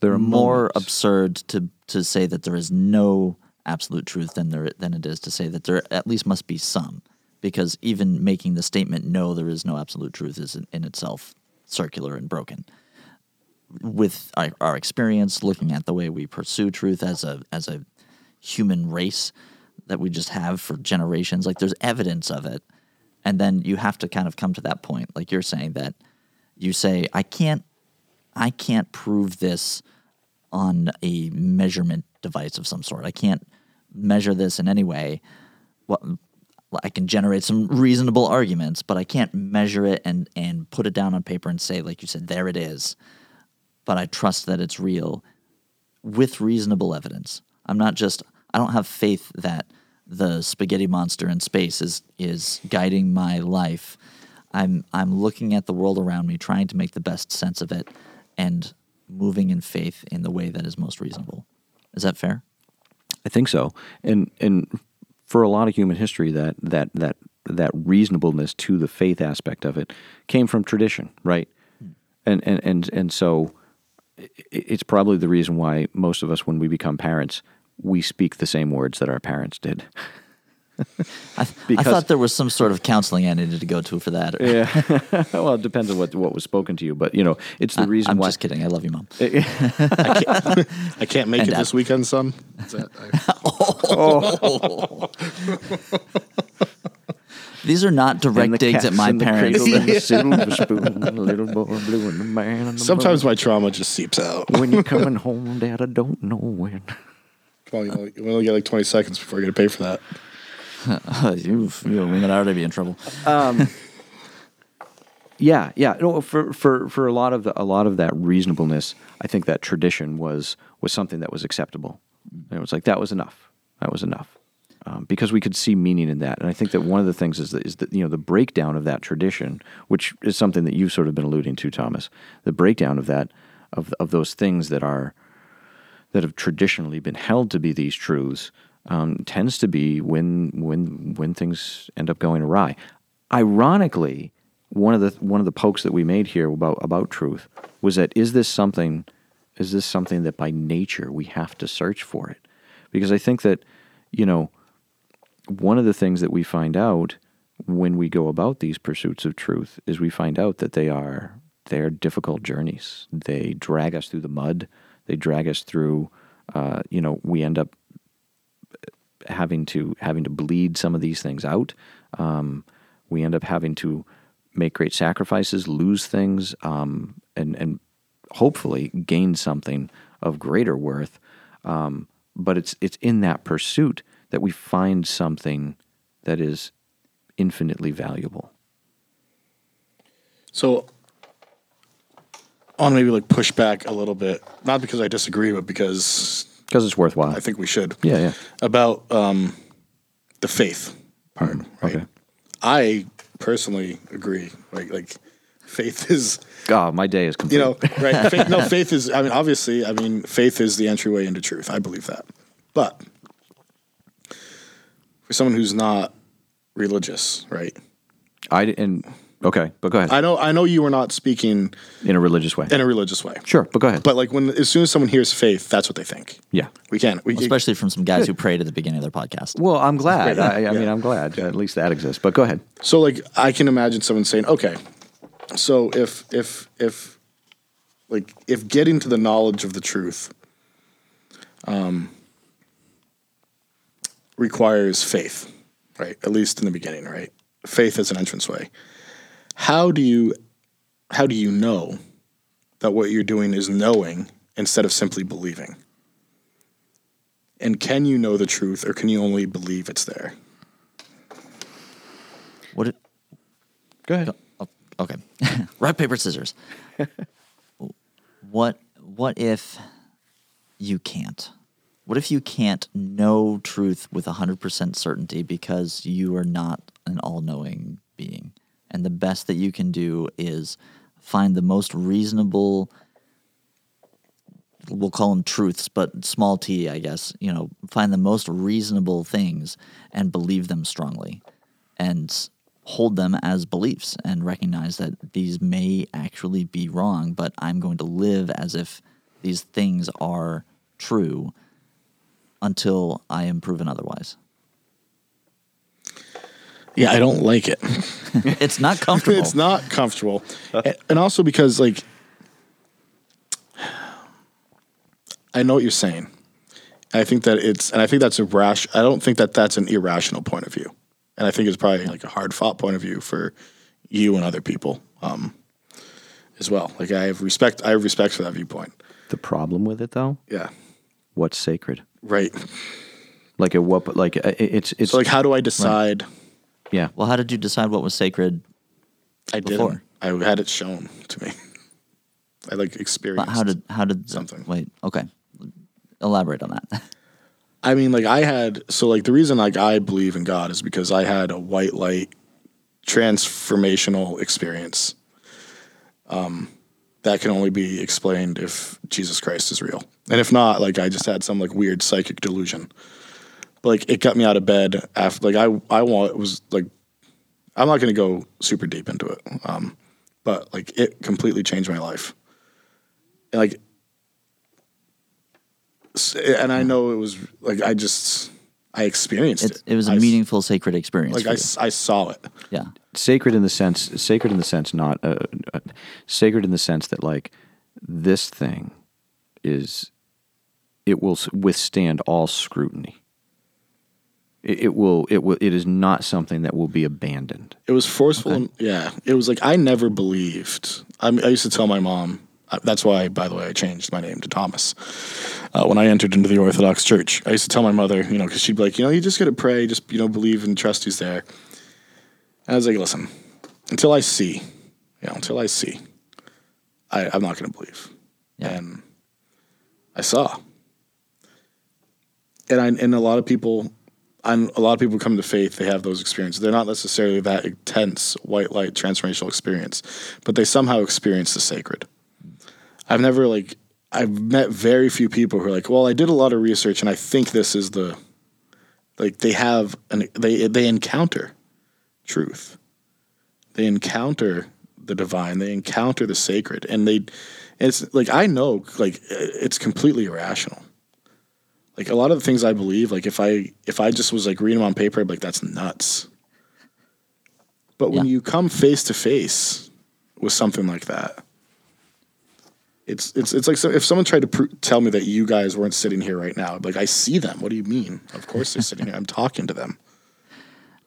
There are more moments. absurd to to say that there is no absolute truth than there than it is to say that there at least must be some. Because even making the statement "no, there is no absolute truth" is in, in itself circular and broken with our, our experience, looking at the way we pursue truth as a as a human race that we just have for generations, like there's evidence of it, and then you have to kind of come to that point, like you're saying that you say I can't I can't prove this on a measurement device of some sort. I can't measure this in any way. Well, I can generate some reasonable arguments, but I can't measure it and and put it down on paper and say, like you said, there it is but I trust that it's real with reasonable evidence. I'm not just I don't have faith that the spaghetti monster in space is is guiding my life. I'm I'm looking at the world around me, trying to make the best sense of it and moving in faith in the way that is most reasonable. Is that fair? I think so. And and for a lot of human history, that that that that reasonableness to the faith aspect of it came from tradition, right? Hmm. And and and and so it's probably the reason why most of us, when we become parents, we speak the same words that our parents did. I, I Because- thought there was some sort of counseling I needed to go to for that. Yeah. well, it depends on what what was spoken to you, but you know, it's the reason I'm why. just kidding. I love you, mom. I can't make And it Dad. this weekend, son. Is that, I, oh. These are not direct the digs at my parents. cradle and the silver spoon, the little boy blue and the man. on the sometimes my trauma just seeps out. when you're coming home, Dad, I don't know when. Come on, you only, you only get like 20 seconds before you're going to pay for that. you, you, we might already be in trouble. Um, yeah, yeah. No, for for for a lot of the, a lot of that reasonableness, I think that tradition was was something that was acceptable. And it was like that was enough. That was enough. Um, because we could see meaning in that, and I think that one of the things is that, is that you know the breakdown of that tradition, which is something that you've sort of been alluding to, Thomas. The breakdown of that of of those things that are that have traditionally been held to be these truths um, tends to be when when when things end up going awry. Ironically, one of the one of the pokes that we made here about about truth was that is this something is this something that by nature we have to search for it? Because I think that you know one of the things that we find out when we go about these pursuits of truth is we find out that they are they're difficult journeys. They drag us through the mud. They drag us through. Uh, you know, we end up having to having to bleed some of these things out. Um, we end up having to make great sacrifices, lose things, um, and and hopefully gain something of greater worth. Um, but it's it's in that pursuit that we find something that is infinitely valuable. So I want to maybe like push back a little bit, not because I disagree, but because Because it's worthwhile. I think we should. yeah, yeah. About um, the faith part. right? okay. I personally agree. Like, like faith is, God, my day is complete. you know, right? Faith, no, faith is. I mean, obviously, I mean, faith is the entryway into truth. I believe that. But for someone who's not religious, right? I and okay, but go ahead. I know, I know you were not speaking in a religious way. in a religious way. sure, but go ahead. But like when, as soon as someone hears faith, that's what they think. yeah. We can't. We, Especially from some guys who prayed at the beginning of their podcast. Well, I'm glad. I, I Yeah. mean, I'm glad. At least that exists. But go ahead. So like I can imagine someone saying, okay, so if if if like if getting to the knowledge of the truth um requires faith, right? At least in the beginning, right? Faith as an entranceway. How do you how do you know that what you're doing is knowing instead of simply believing? And can you know the truth or can you only believe it's there? What? It, Go ahead. oh, oh okay. Rock paper scissors. what? What if you can't? What if you can't know truth with hundred percent certainty because you are not an all-knowing being, and the best that you can do is find the most reasonable we'll call them truths, but small t, I guess, you know, find the most reasonable things and believe them strongly and hold them as beliefs and recognize that these may actually be wrong, but I'm going to live as if these things are true until I am proven otherwise. Yeah, I don't like it. It's not comfortable. it's not comfortable, and also because like I know what you're saying. I think that it's, and I think that's a rash. I don't think that that's an irrational point of view, and I think it's probably like a hard fought point of view for you and other people um, as well. Like I have respect. I have respect for that viewpoint. The problem with it, though, Yeah, what's sacred? Right. Like at what? Like uh, it's it's So like, how do I decide? yeah. well, how did you decide what was sacred? I Before. didn't. I had it shown to me. I like experienced. But how did how did Something. Wait, okay, elaborate on that. I mean, like I had so like the reason like I believe in God is because I had a white light transformational experience. Um, that can only be explained if Jesus Christ is real, and if not, like I just had some like weird psychic delusion. But like it got me out of bed after like I I want it was like I'm not going to go super deep into it, um, but like it completely changed my life. And, like and I know it was like I just I experienced It, it. it was a I s- meaningful, sacred experience. Like for I, you. s- I saw it. yeah. sacred in the sense sacred in the sense not uh, uh, sacred in the sense that like this thing is it will withstand all scrutiny it, it will it will it is not something that will be abandoned It was forceful. And, yeah, it was like I never believed. I, I used to tell my mom. That's why, by the way, I changed my name to Thomas uh, when I entered into the Orthodox Church. I used to tell my mother, you know, because she'd be like, you know, you just got to pray, just you know, believe and trust He's there. And I was like, listen, until I see, You know, until I see, I, I'm not going to believe. Yeah. And I saw. And I, and a lot of people, and a lot of people come to faith. They have those experiences. They're not necessarily that intense white light transformational experience, but they somehow experience the sacred. I've never like I've met very few people who are like, well, I did a lot of research and I think this is the like they have an they they encounter truth. They encounter the divine. They encounter the sacred, and they it's like I know like it's completely irrational. Like a lot of the things I believe, like if I if I just was like reading them on paper, I'd be like that's nuts. But when Yeah. you come face to face with something like that, it's it's it's like so if someone tried to pr- tell me that you guys weren't sitting here right now, I'd be like I see them. What do you mean? Of course they're sitting here. I'm talking to them.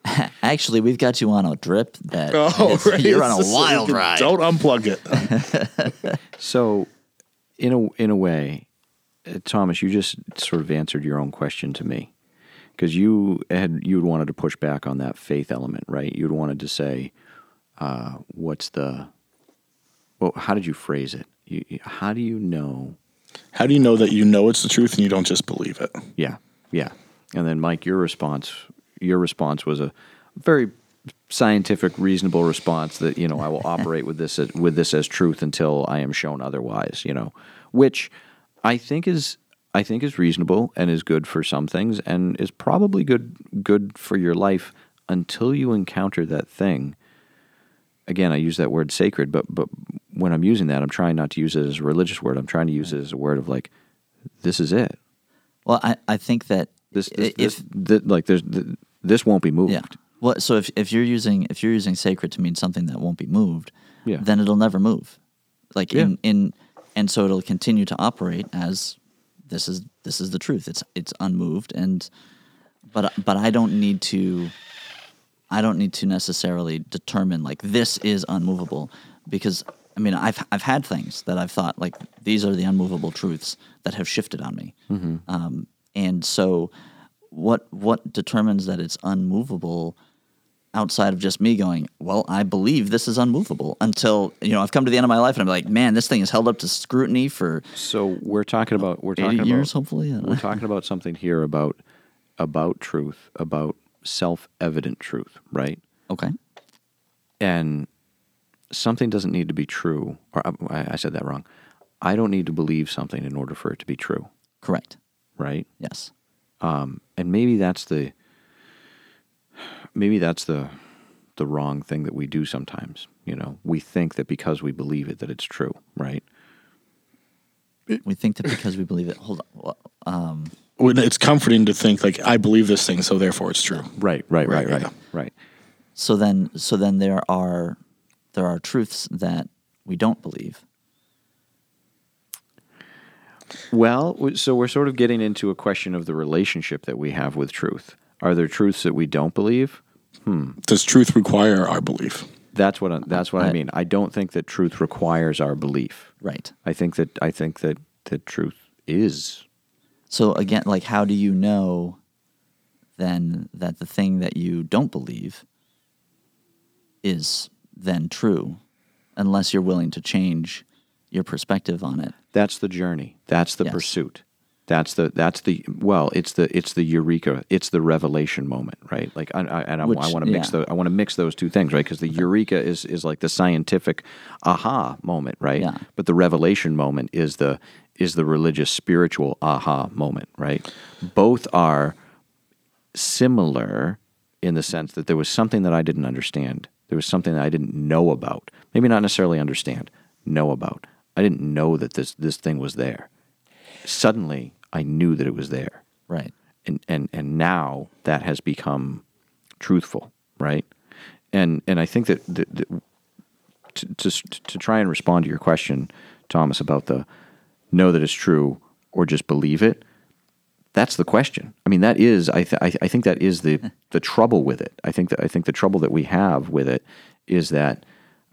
Actually, we've got you on a drip that Oh, right. you're on a just- wild ride. Don't unplug it. So, in a in a way, Thomas, you just sort of answered your own question to me because you had you had wanted to push back on that faith element, right? You'd wanted to say, uh, "What's the well? How did you phrase it? You, you- how do you know?" How do you know that you know it's the truth and you don't just believe it? Yeah, yeah. And then, Mike, your response your response was a very scientific, reasonable response that you know I will operate with this as, with this as truth until I am shown otherwise. You know, which I think is I think is reasonable and is good for some things and is probably good good for your life until you encounter that thing. Again, I use that word sacred, but but when I'm using that, I'm trying not to use it as a religious word. I'm trying to use it as a word of like, this is it. Well, I, I think that This, this, if this, th- like there's this won't be moved. yeah, well, so if if you're using if you're using sacred to mean something that won't be moved, Yeah. then it'll never move. Like in in and so it'll continue to operate as this is this is the truth. It's it's unmoved and but but I don't need to I don't need to necessarily determine like this is unmovable because I mean I've I've had things that I've thought like these are the unmovable truths that have shifted on me, um, and so what what determines that it's unmovable outside of just me going well I believe this is unmovable until you know I've come to the end of my life and I'm like man this thing is held up to scrutiny for So we're talking about we're 80 talking years about hopefully we're talking about something here about about truth, about self-evident truth, right? okay And something doesn't need to be true. Or uh, I, I said that wrong. I don't need to believe something in order for it to be true, correct right? yes Um, and maybe that's the maybe that's the the wrong thing that we do sometimes. You know, we think that because we believe it that it's true, right? we think that because we believe it hold on um, It's comforting to think like I believe this thing, so therefore it's true. Right, right, right, Right, right, yeah. right. So then, so then there are there are truths that we don't believe. Well, so we're sort of getting into a question of the relationship that we have with truth. Are there truths that we don't believe? Hmm. Does truth require our belief? That's what I, that's what I, I- mean. I don't think that truth requires our belief. Right. I think that I think that that truth is So again, like, how do you know then that the thing that you don't believe is then true, unless you're willing to change your perspective on it? that's the journey. That's the Yes. pursuit. That's the that's the well. It's the it's the eureka. It's the revelation moment, right? Like, I, I, and I, Which- want to mix yeah. the I want to mix those two things, right? Because the eureka is is like the scientific aha moment, right? Yeah. But the revelation moment is the is the religious spiritual aha moment, right? Both are similar in the sense that there was something that I didn't understand. There was something that I didn't know about. Maybe not necessarily understand, know about. I didn't know that this this thing was there. Suddenly, I knew that it was there. Right. And and and now that has become truthful, right? And and I think that, that, that to, to to try and respond to your question, Thomas, about the know that it's true or just believe it. That's the question. I mean, that is. I, th- I, I think that is the the trouble with it. I think that I think the trouble that we have with it is that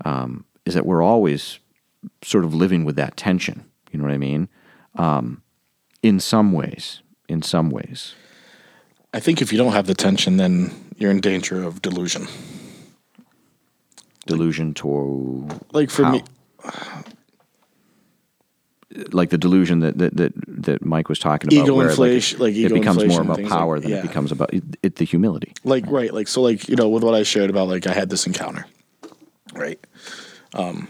um, is that we're always sort of living with that tension. You know what I mean? Um, in some ways, in some ways, I think if you don't have the tension, then you're in danger of delusion. Delusion to Like for how? me, like the delusion that that that, that Mike was talking about, Ego where inflation- like it ego becomes more about things like- power than yeah. it becomes about it, it, the humility. like right, like so, like you know, with what I shared about, like I had this encounter, right? Um,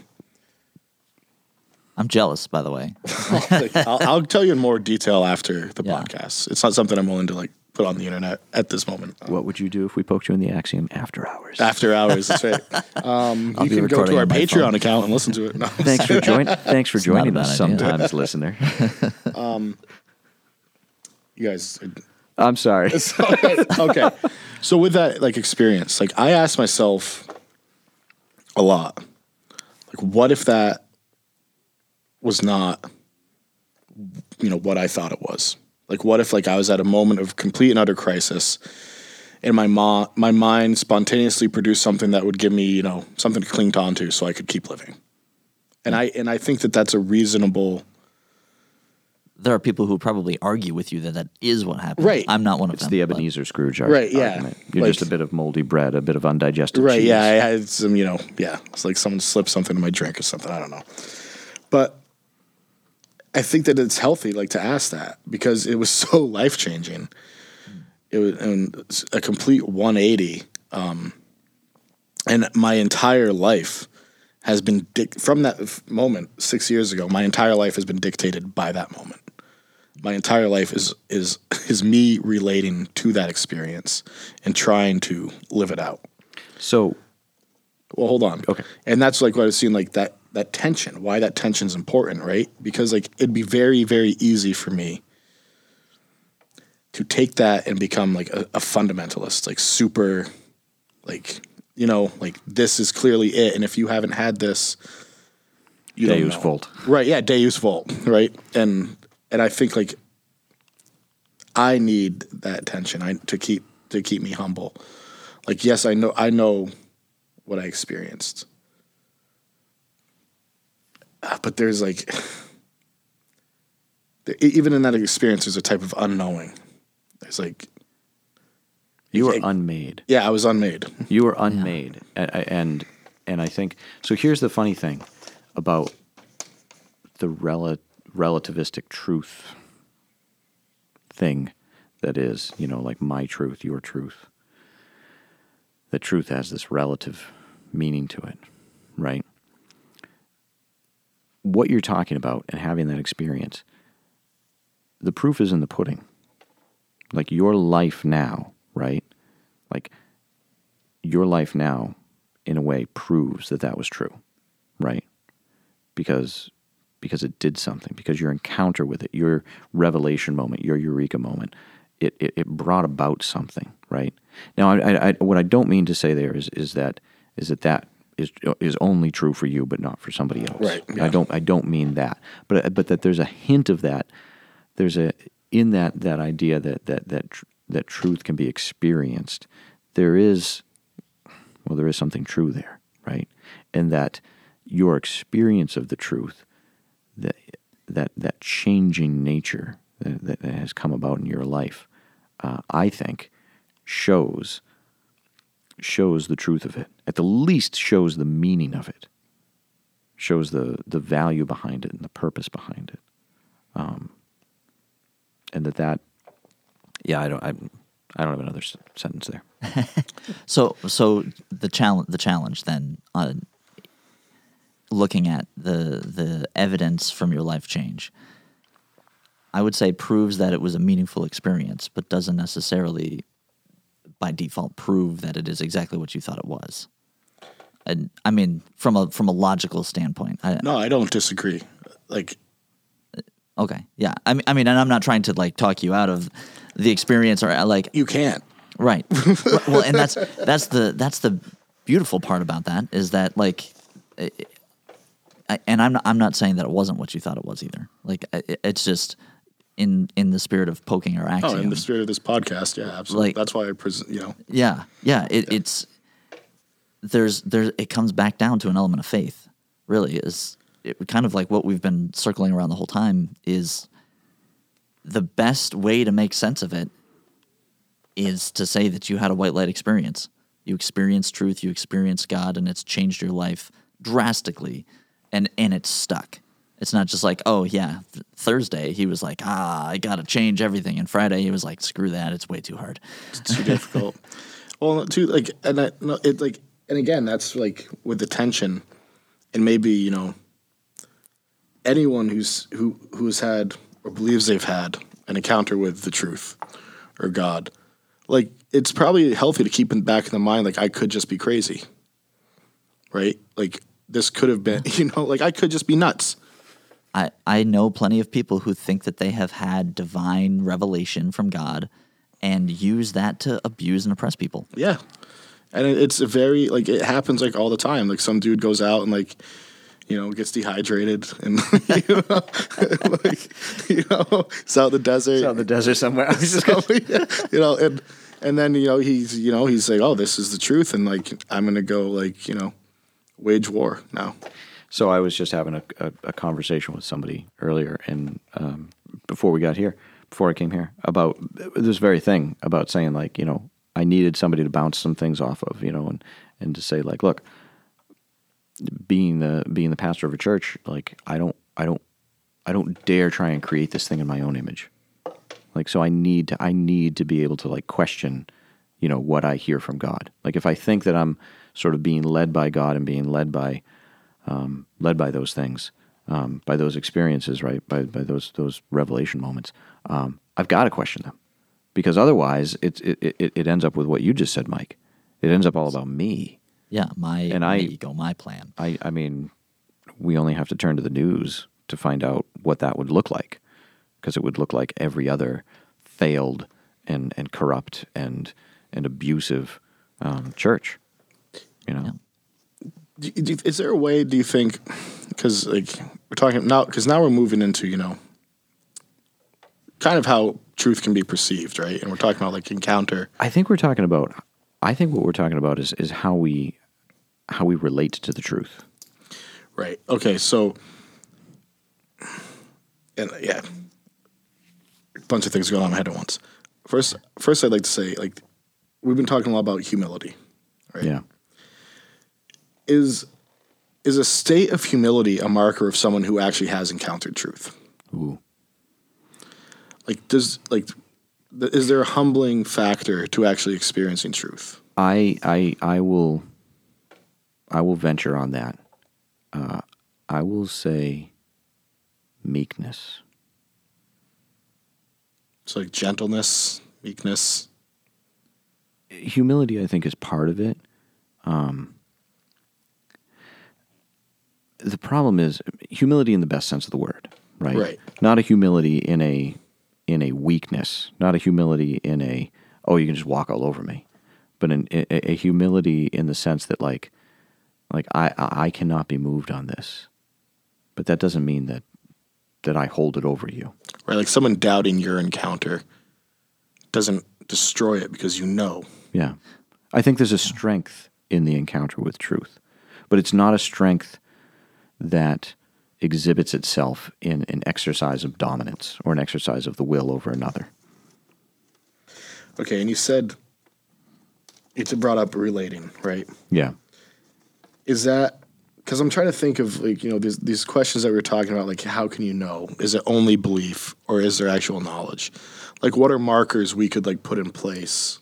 I'm jealous, by the way. I'll, I'll tell you in more detail after the Yeah. podcast. It's not something I'm willing to like put on the internet at this moment. What would you do if we poked you in the axiom after hours? After hours, that's right. Um, I'll you be can go to our Patreon phone. account and listen to it. No. thanks for join. Thanks for It's joining us sometimes, listener. You guys, I'm sorry. okay. So with that like experience, like I asked myself a lot, like what if that was not, you know, what I thought it was? Like what if like I was at a moment of complete and utter crisis, and my ma- my mind spontaneously produced something that would give me, you know, something to cling on to so I could keep living. And I and I think that that's a reasonable. There are people who probably argue with you that that is what happened. Right. I'm not one of It's them. It's the but- Ebenezer Scrooge Right, yeah. argument. You're Like- just a bit of moldy bread, a bit of undigested Right. cheese. Yeah. I had some, you know, yeah. It's like someone slipped something in my drink or something. I don't know. But I think that it's healthy, like to ask that because it was so life changing. It was and a complete 180. Um, and my entire life has been dic- from that f- moment six years ago. My entire life has been dictated by that moment. My entire life is is is me relating to that experience and trying to live it out. So Well, hold on. Okay. And that's like what I've seen, like that that tension. Why that tension is important, right? Because like it'd be very, very easy for me to take that and become like a, a fundamentalist, like super, like you know, like this is clearly it, and if you haven't had this, you don't Deus know. Vult. right? Yeah, Deus Vult, right? And and I think like I need that tension I, to keep to keep me humble. Like yes, I know I know what I experienced, Ah, but there's like even in that experience, there's a type of unknowing. There's like you were unmade. yeah, I was unmade. You were unmade, A- and and I think so. Here's the funny thing about the rel- relativistic truth thing that is, you know, like my truth, your truth. The truth has this relative meaning to it, right? What you're talking about and having that experience, the proof is in the pudding. Like your life now, right? Like your life now, in a way, proves that that was true, right? Because because it did something, because your encounter with it, your revelation moment, your eureka moment, it, it, it brought about something, right? Now, I, I, I, what I don't mean to say there is is that is that that is is only true for you, but not for somebody else. Right, I don't I don't mean that, but but that there's a hint of that. There's a in that that idea that that that tr- that truth can be experienced. There is well, there is something true there, right? And that your experience of the truth, that that that changing nature that, that has come about in your life, uh, I think, shows shows the truth of it. At the least, shows the meaning of it. Shows the the value behind it and the purpose behind it. Um, and that that, yeah, I don't I, I don't have another s- sentence there. So, so the challenge, the challenge then, uh, looking at the the evidence from your life change, I would say proves that it was a meaningful experience, but doesn't necessarily, by default, prove that it is exactly what you thought it was. And I mean, from a from a logical standpoint, I, No, I don't disagree. Like okay, yeah. I mean, I mean, and I'm not trying to like talk you out of the experience or like you can't. Right. Well, and that's that's the that's the beautiful part about that is that like, I, I- and I'm not, I'm not saying that it wasn't what you thought it was either. Like it- it's just in in the spirit of poking our Oh, in the spirit of this podcast, yeah, absolutely. Like- That's why I present. You know, yeah, yeah. It, It's there's there's it comes back down to an element of faith. Really, is it kind of like what we've been circling around the whole time is the best way to make sense of it is to say that you had a white light experience. You experience truth, you experience God, and it's changed your life drastically, and and it's stuck. It's not just like, oh yeah, th- Thursday he was like, ah, I got to change everything, and Friday he was like, screw that, it's way too hard. It's too difficult. Well, too like, and I, no, it like, and again, that's like with the tension, and maybe you know, anyone who's who who's had or believes they've had an encounter with the truth or God, like it's probably healthy to keep in back in the mind, like I could just be crazy, right? Like this could have been, you know, like I could just be nuts. I, I know plenty of people who think that they have had divine revelation from God and use that to abuse and oppress people. Yeah. And it's a very like it happens like all the time. Like some dude goes out and like you know gets dehydrated and you know like you know it's out in the desert. Out in the desert somewhere. I was you know and and then you know he's you know he's like oh this is the truth and like I'm gonna go like you know wage war now. So I was just having a, a, a conversation with somebody earlier, and um, before we got here, before I came here, about this very thing about saying like, you know, I needed somebody to bounce some things off of, you know, and and to say like, look, being the being the pastor of a church, like I don't I don't I don't dare try and create this thing in my own image. Like so I need to I need to be able to like question, you know, what I hear from God. Like if I think that I'm sort of being led by God and being led by um, led by those things, um, by those experiences, right? By by those those revelation moments. Um, I've got to question them because otherwise it, it it it ends up with what you just said, Mike. It ends up all about me. Yeah, my, And my I- ego, my plan. I I mean, we only have to turn to the news to find out what that would look like, because it would look like every other failed and and corrupt and and abusive um, church. You know. Do, do, is there a way? Do you think? Because like we're talking now, because now we're moving into you know, kind of how truth can be perceived, right? And we're talking about like encounter. I think we're talking about. I think what we're talking about is is how we how we relate to the truth. Right. Okay. So, and yeah, a bunch of things going on in my head at once. First, first, I'd like to say, like, we've been talking a lot about humility. Right. Yeah. Is is a state of humility a marker of someone who actually has encountered truth? Ooh. Like, does like, th- is there a humbling factor to actually experiencing truth? I I I will. I will venture on that. Uh, I will say meekness. It's like gentleness, meekness. humility, I think, is part of it. Um, the problem is humility in the best sense of the word, right? Right. Not a humility in a in a weakness, not a humility in a oh you can just walk all over me, but an, a, a humility in the sense that like like I I I cannot be moved on this, but that doesn't mean that that I hold it over you. Right. Like someone doubting your encounter doesn't destroy it because you know. Yeah. I think there's a strength in the encounter with truth, but it's not a strength that exhibits itself in an exercise of dominance or an exercise of the will over another. Okay, and you said it's brought up relating, right? Yeah. Is that because I'm trying to think of like you know these these questions that we are talking about, like how can you know? Is it only belief or is there actual knowledge? Like what are markers we could like put in place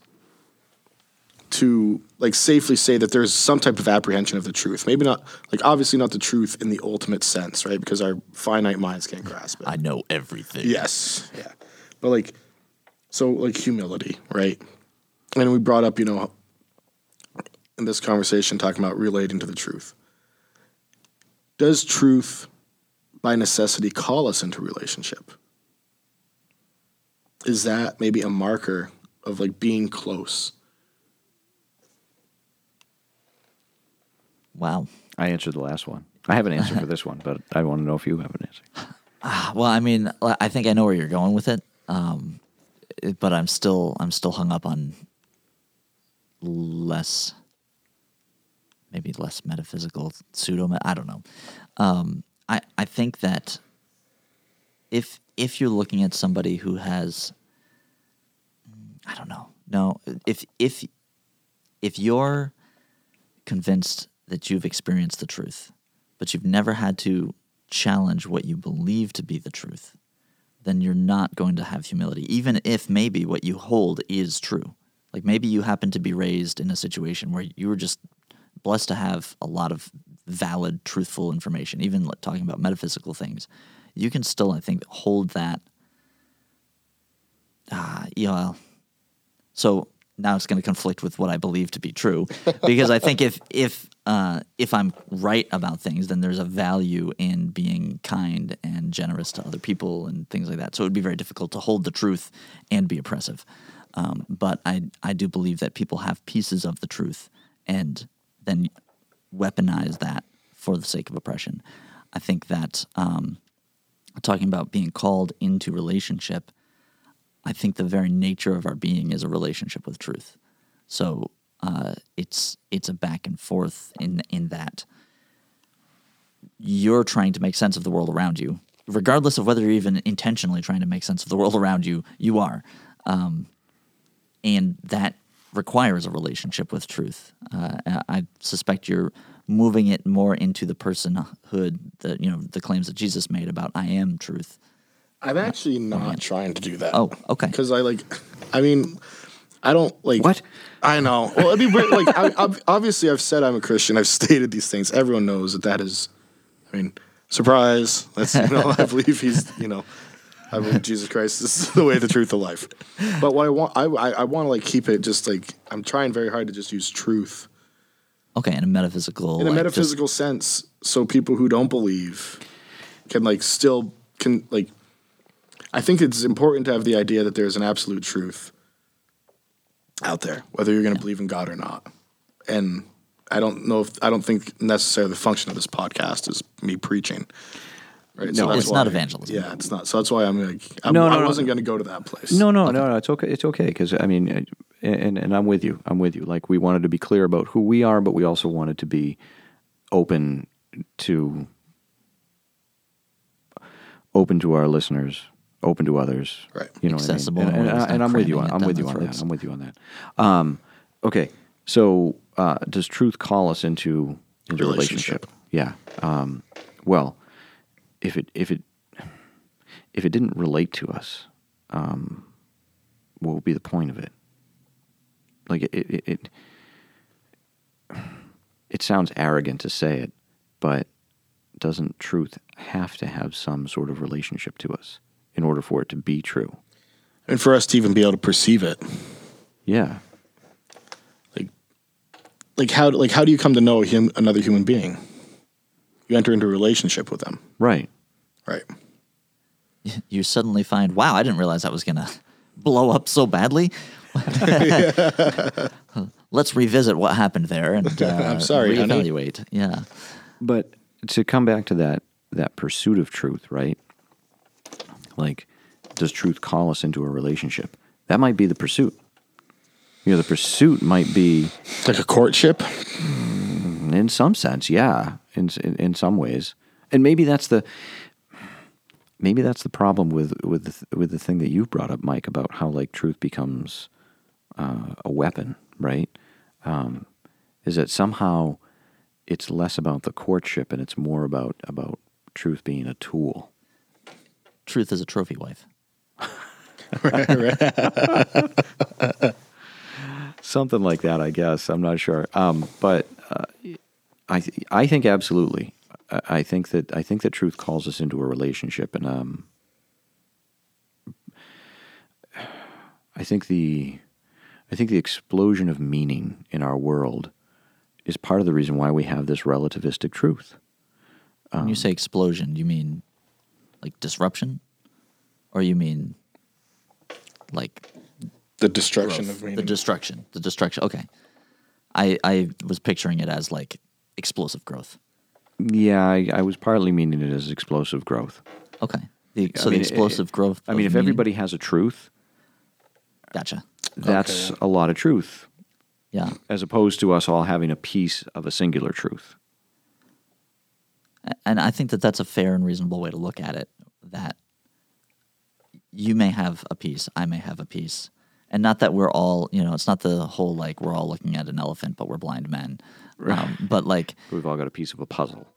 to like safely say that there's some type of apprehension of the truth? Maybe not like obviously not the truth in the ultimate sense, right? Because our finite minds can't grasp it. I know everything. Yes. Yeah. But like, so like humility, right? And we brought up, you know, in this conversation talking about relating to the truth. Does truth by necessity call us into relationship? Is that maybe a marker of like being close? Wow. I answered the last one. I have an answer for this one, but I want to know if you have an answer. Well, I mean, I think I know where you're going with it, um, but I'm still I'm still hung up on less, maybe less metaphysical pseudo. I don't know. Um, I I think that if if you're looking at somebody who has, I don't know, no, if if if you're convinced that you've experienced the truth, but you've never had to challenge what you believe to be the truth, then you're not going to have humility, even if maybe what you hold is true. Like maybe you happen to be raised in a situation where you were just blessed to have a lot of valid, truthful information, even talking about metaphysical things. You can still, I think, hold that. Ah, yeah. So now it's going to conflict with what I believe to be true, because I think if if uh, if I'm right about things, then there's a value in being kind and generous to other people and things like that. So it would be very difficult to hold the truth and be oppressive. Um, but I I do believe that people have pieces of the truth and then weaponize that for the sake of oppression. I think that um, talking about being called into relationship, I think the very nature of our being is a relationship with truth. So uh, it's it's a back and forth in in that you're trying to make sense of the world around you, regardless of whether you're even intentionally trying to make sense of the world around you. You are, um, and that requires a relationship with truth. Uh, I suspect you're moving it more into the personhood, that you know the claims that Jesus made about "I am truth." I'm actually not trying to do that. Oh, okay. Because I like, I mean, I don't like What? I know. Well, I mean, like, I, obviously, I've said I'm a Christian. I've stated these things. Everyone knows that that is. I mean, surprise. That's you know, I believe he's you know, I believe Jesus Christ is the way, the truth, the life. But what I want, I I, I want to like keep it just like I'm trying very hard to just use truth Okay, in a metaphysical, in a like, just- metaphysical sense, so people who don't believe can like still can like. I think it's important to have the idea that there's an absolute truth out there, whether you're going to believe in God or not. And I don't know if I don't think necessarily the function of this podcast is me preaching. Right? No, that's it's not why- evangelism. Yeah, it's not. So that's why I'm like, I'm, No, no, I wasn't going to go to that place. No, no, no, no. It's okay. It's okay because I mean, uh, and and I'm with you. I'm with you. Like we wanted to be clear about who we are, but we also wanted to be open to open to our listeners, open to others. Right. You know, Accessible What I mean? a and, and, and I'm with you. On, I'm with you on that. I'm with you on that. Um, okay, so uh, does truth call us into into relationship? Relationship. Yeah. Um, well, if it if it if it didn't relate to us, um, what would be the point of it? Like it, it, it, it sounds arrogant to say it, but doesn't truth have to have some sort of relationship to us in order for it to be true? And for us to even be able to perceive it, Yeah. like, like how like how do you come to know him another human being? You enter into a relationship with them, Right. right? you suddenly find, wow, I didn't realize that was going to blow up so badly. Let's revisit what happened there and uh, I'm sorry, honey. reevaluate. Yeah. But to come back to that that pursuit of truth, right? Like, does truth call us into a relationship? That might be the pursuit. You know, the pursuit might be, Like a courtship. in some sense, yeah, in in, in some ways, and maybe that's the maybe that's the problem with with the, with the thing that you've brought up, Mike, about how like truth becomes uh, a weapon, right? Um, is that somehow it's less about the courtship and it's more about about truth being a tool. Truth is a trophy wife. something like that, I guess. I'm not sure, um, but uh, I th- I think absolutely. I I think that I think that truth calls us into a relationship, and um, I think the I think the explosion of meaning in our world is part of the reason why we have this relativistic truth. When Um, you say explosion, you mean like disruption? Or you mean like The destruction growth? of meaning. the destruction? The destruction. Okay. I, I was picturing it as like explosive growth. Yeah, I, I was partly meaning it as explosive growth. Okay. The, so mean, the it- explosive growth. I mean, of if meaning- everybody has a truth, Gotcha. that's Okay. a lot of truth. Yeah. as opposed to us all having a piece of a singular truth. And I think that that's a fair and reasonable way to look at it. That you may have a piece, I may have a piece, and not that we're all you know it's not the whole like we're all looking at an elephant but we're blind men um, but like We've all got a piece of a puzzle.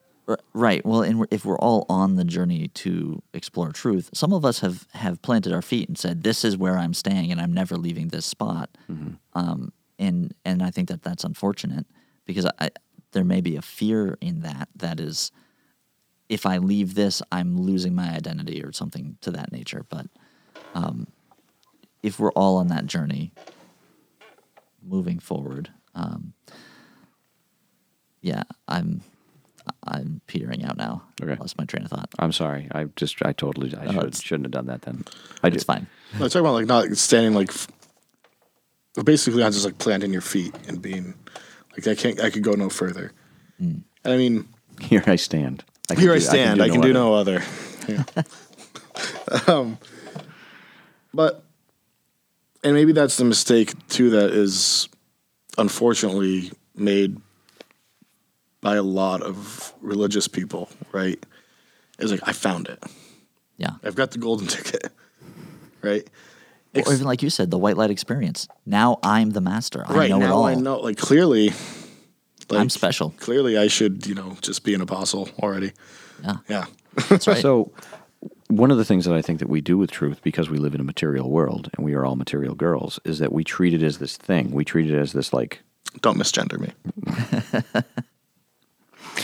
Right. Well, and we're, if we're all on the journey to explore truth, some of us have have planted our feet and said, "This is where I'm staying, and I'm never leaving this spot." Um, and and I think that that's unfortunate because I, there may be a fear in that that is, if I leave this, I'm losing my identity or something to that nature. But um, if we're all on that journey, moving forward, um, yeah, I'm I'm petering out now. Okay. Lost my train of thought. I'm sorry. I just, I totally, I should, shouldn't have done that then. I It's just, fine. No, talking about like not standing like f- basically not just like planting your feet and being like I can't I could go no further. And I mean, Here I stand. I here I stand. I can do, no, other. other. Yeah. um, but and maybe that's the mistake too that is unfortunately made by a lot of religious people. Right? It's like I found it. Yeah. I've got the golden ticket. Right? Or even like you said, the white light experience. Now I'm the master. I right know it now all. I know like clearly like, I'm special. Clearly I should, you know, just be an apostle already. Yeah. Yeah. That's right. So, one of the things that I think that we do with truth, because we live in a material world and we are all material girls, is that we treat it as this thing. We treat it as this like Don't misgender me.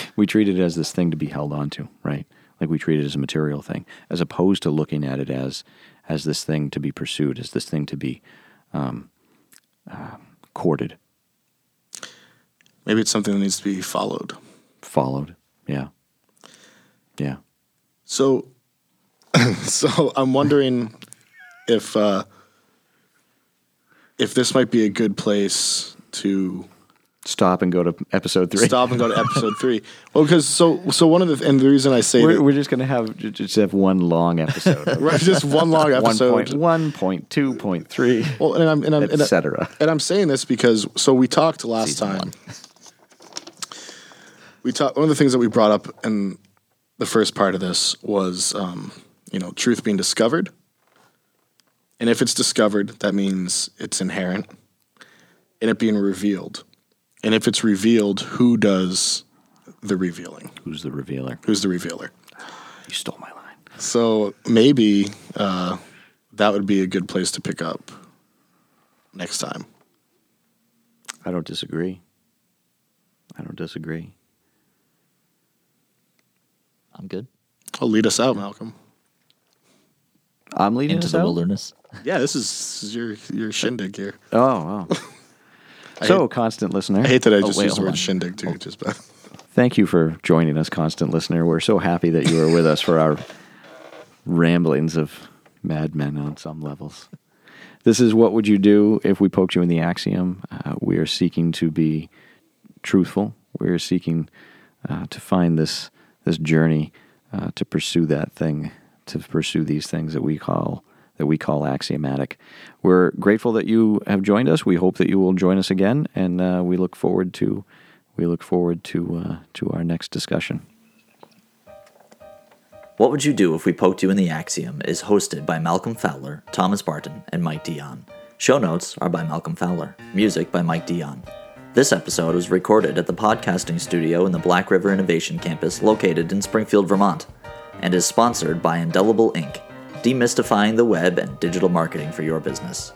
we treat it as this thing to be held onto, right? Like we treat it as a material thing, as opposed to looking at it as as this thing to be pursued, as this thing to be um, uh, courted, Maybe it's something that needs to be followed. followed. Yeah, yeah. So so I'm wondering if uh if this might be a good place to Stop and go to episode three. stop and go to episode three. Well, because so so one of the and the reason I say We're, that, we're just gonna have just have one long episode. right, just one long episode. point one, point two, point three, Well, and I'm and I'm and, etc. and I'm saying this because so we talked last Season time. One. we talked one of the things that we brought up in the first part of this was um, you know truth being discovered and if it's discovered that means it's inherent and it being revealed and if it's revealed who does the revealing Who's the revealer? who's the revealer You stole my line. so maybe uh, that would be a good place to pick up next time I don't disagree. I don't disagree. I'm good. i'll lead us out malcolm I'm leading Into us the out? wilderness. yeah this is, this is your your shindig here Oh, wow. so, constant listener, i hate that i just wait, used the word on. shindig too just but thank you for joining us, constant listener. We're so happy that you are with us for our ramblings of madmen on some levels. This is what would you do if we poked you in the axiom? Uh, we are seeking to be truthful. We are seeking uh, to find this this journey uh, to pursue that thing, to pursue these things that we call that we call axiomatic. We're grateful that you have joined us. We hope that you will join us again, and uh, we look forward to we look forward to uh, to our next discussion. What Would You Do If We Poked You in the Axiom is hosted by Malcolm Fowler, Thomas Barton, and Mike Dion. Show notes are by Malcolm Fowler. Music by Mike Dion. This episode was recorded at the podcasting studio in the Black River Innovation Campus located in Springfield, Vermont, and is sponsored by Indelible Inc., demystifying the web and digital marketing for your business.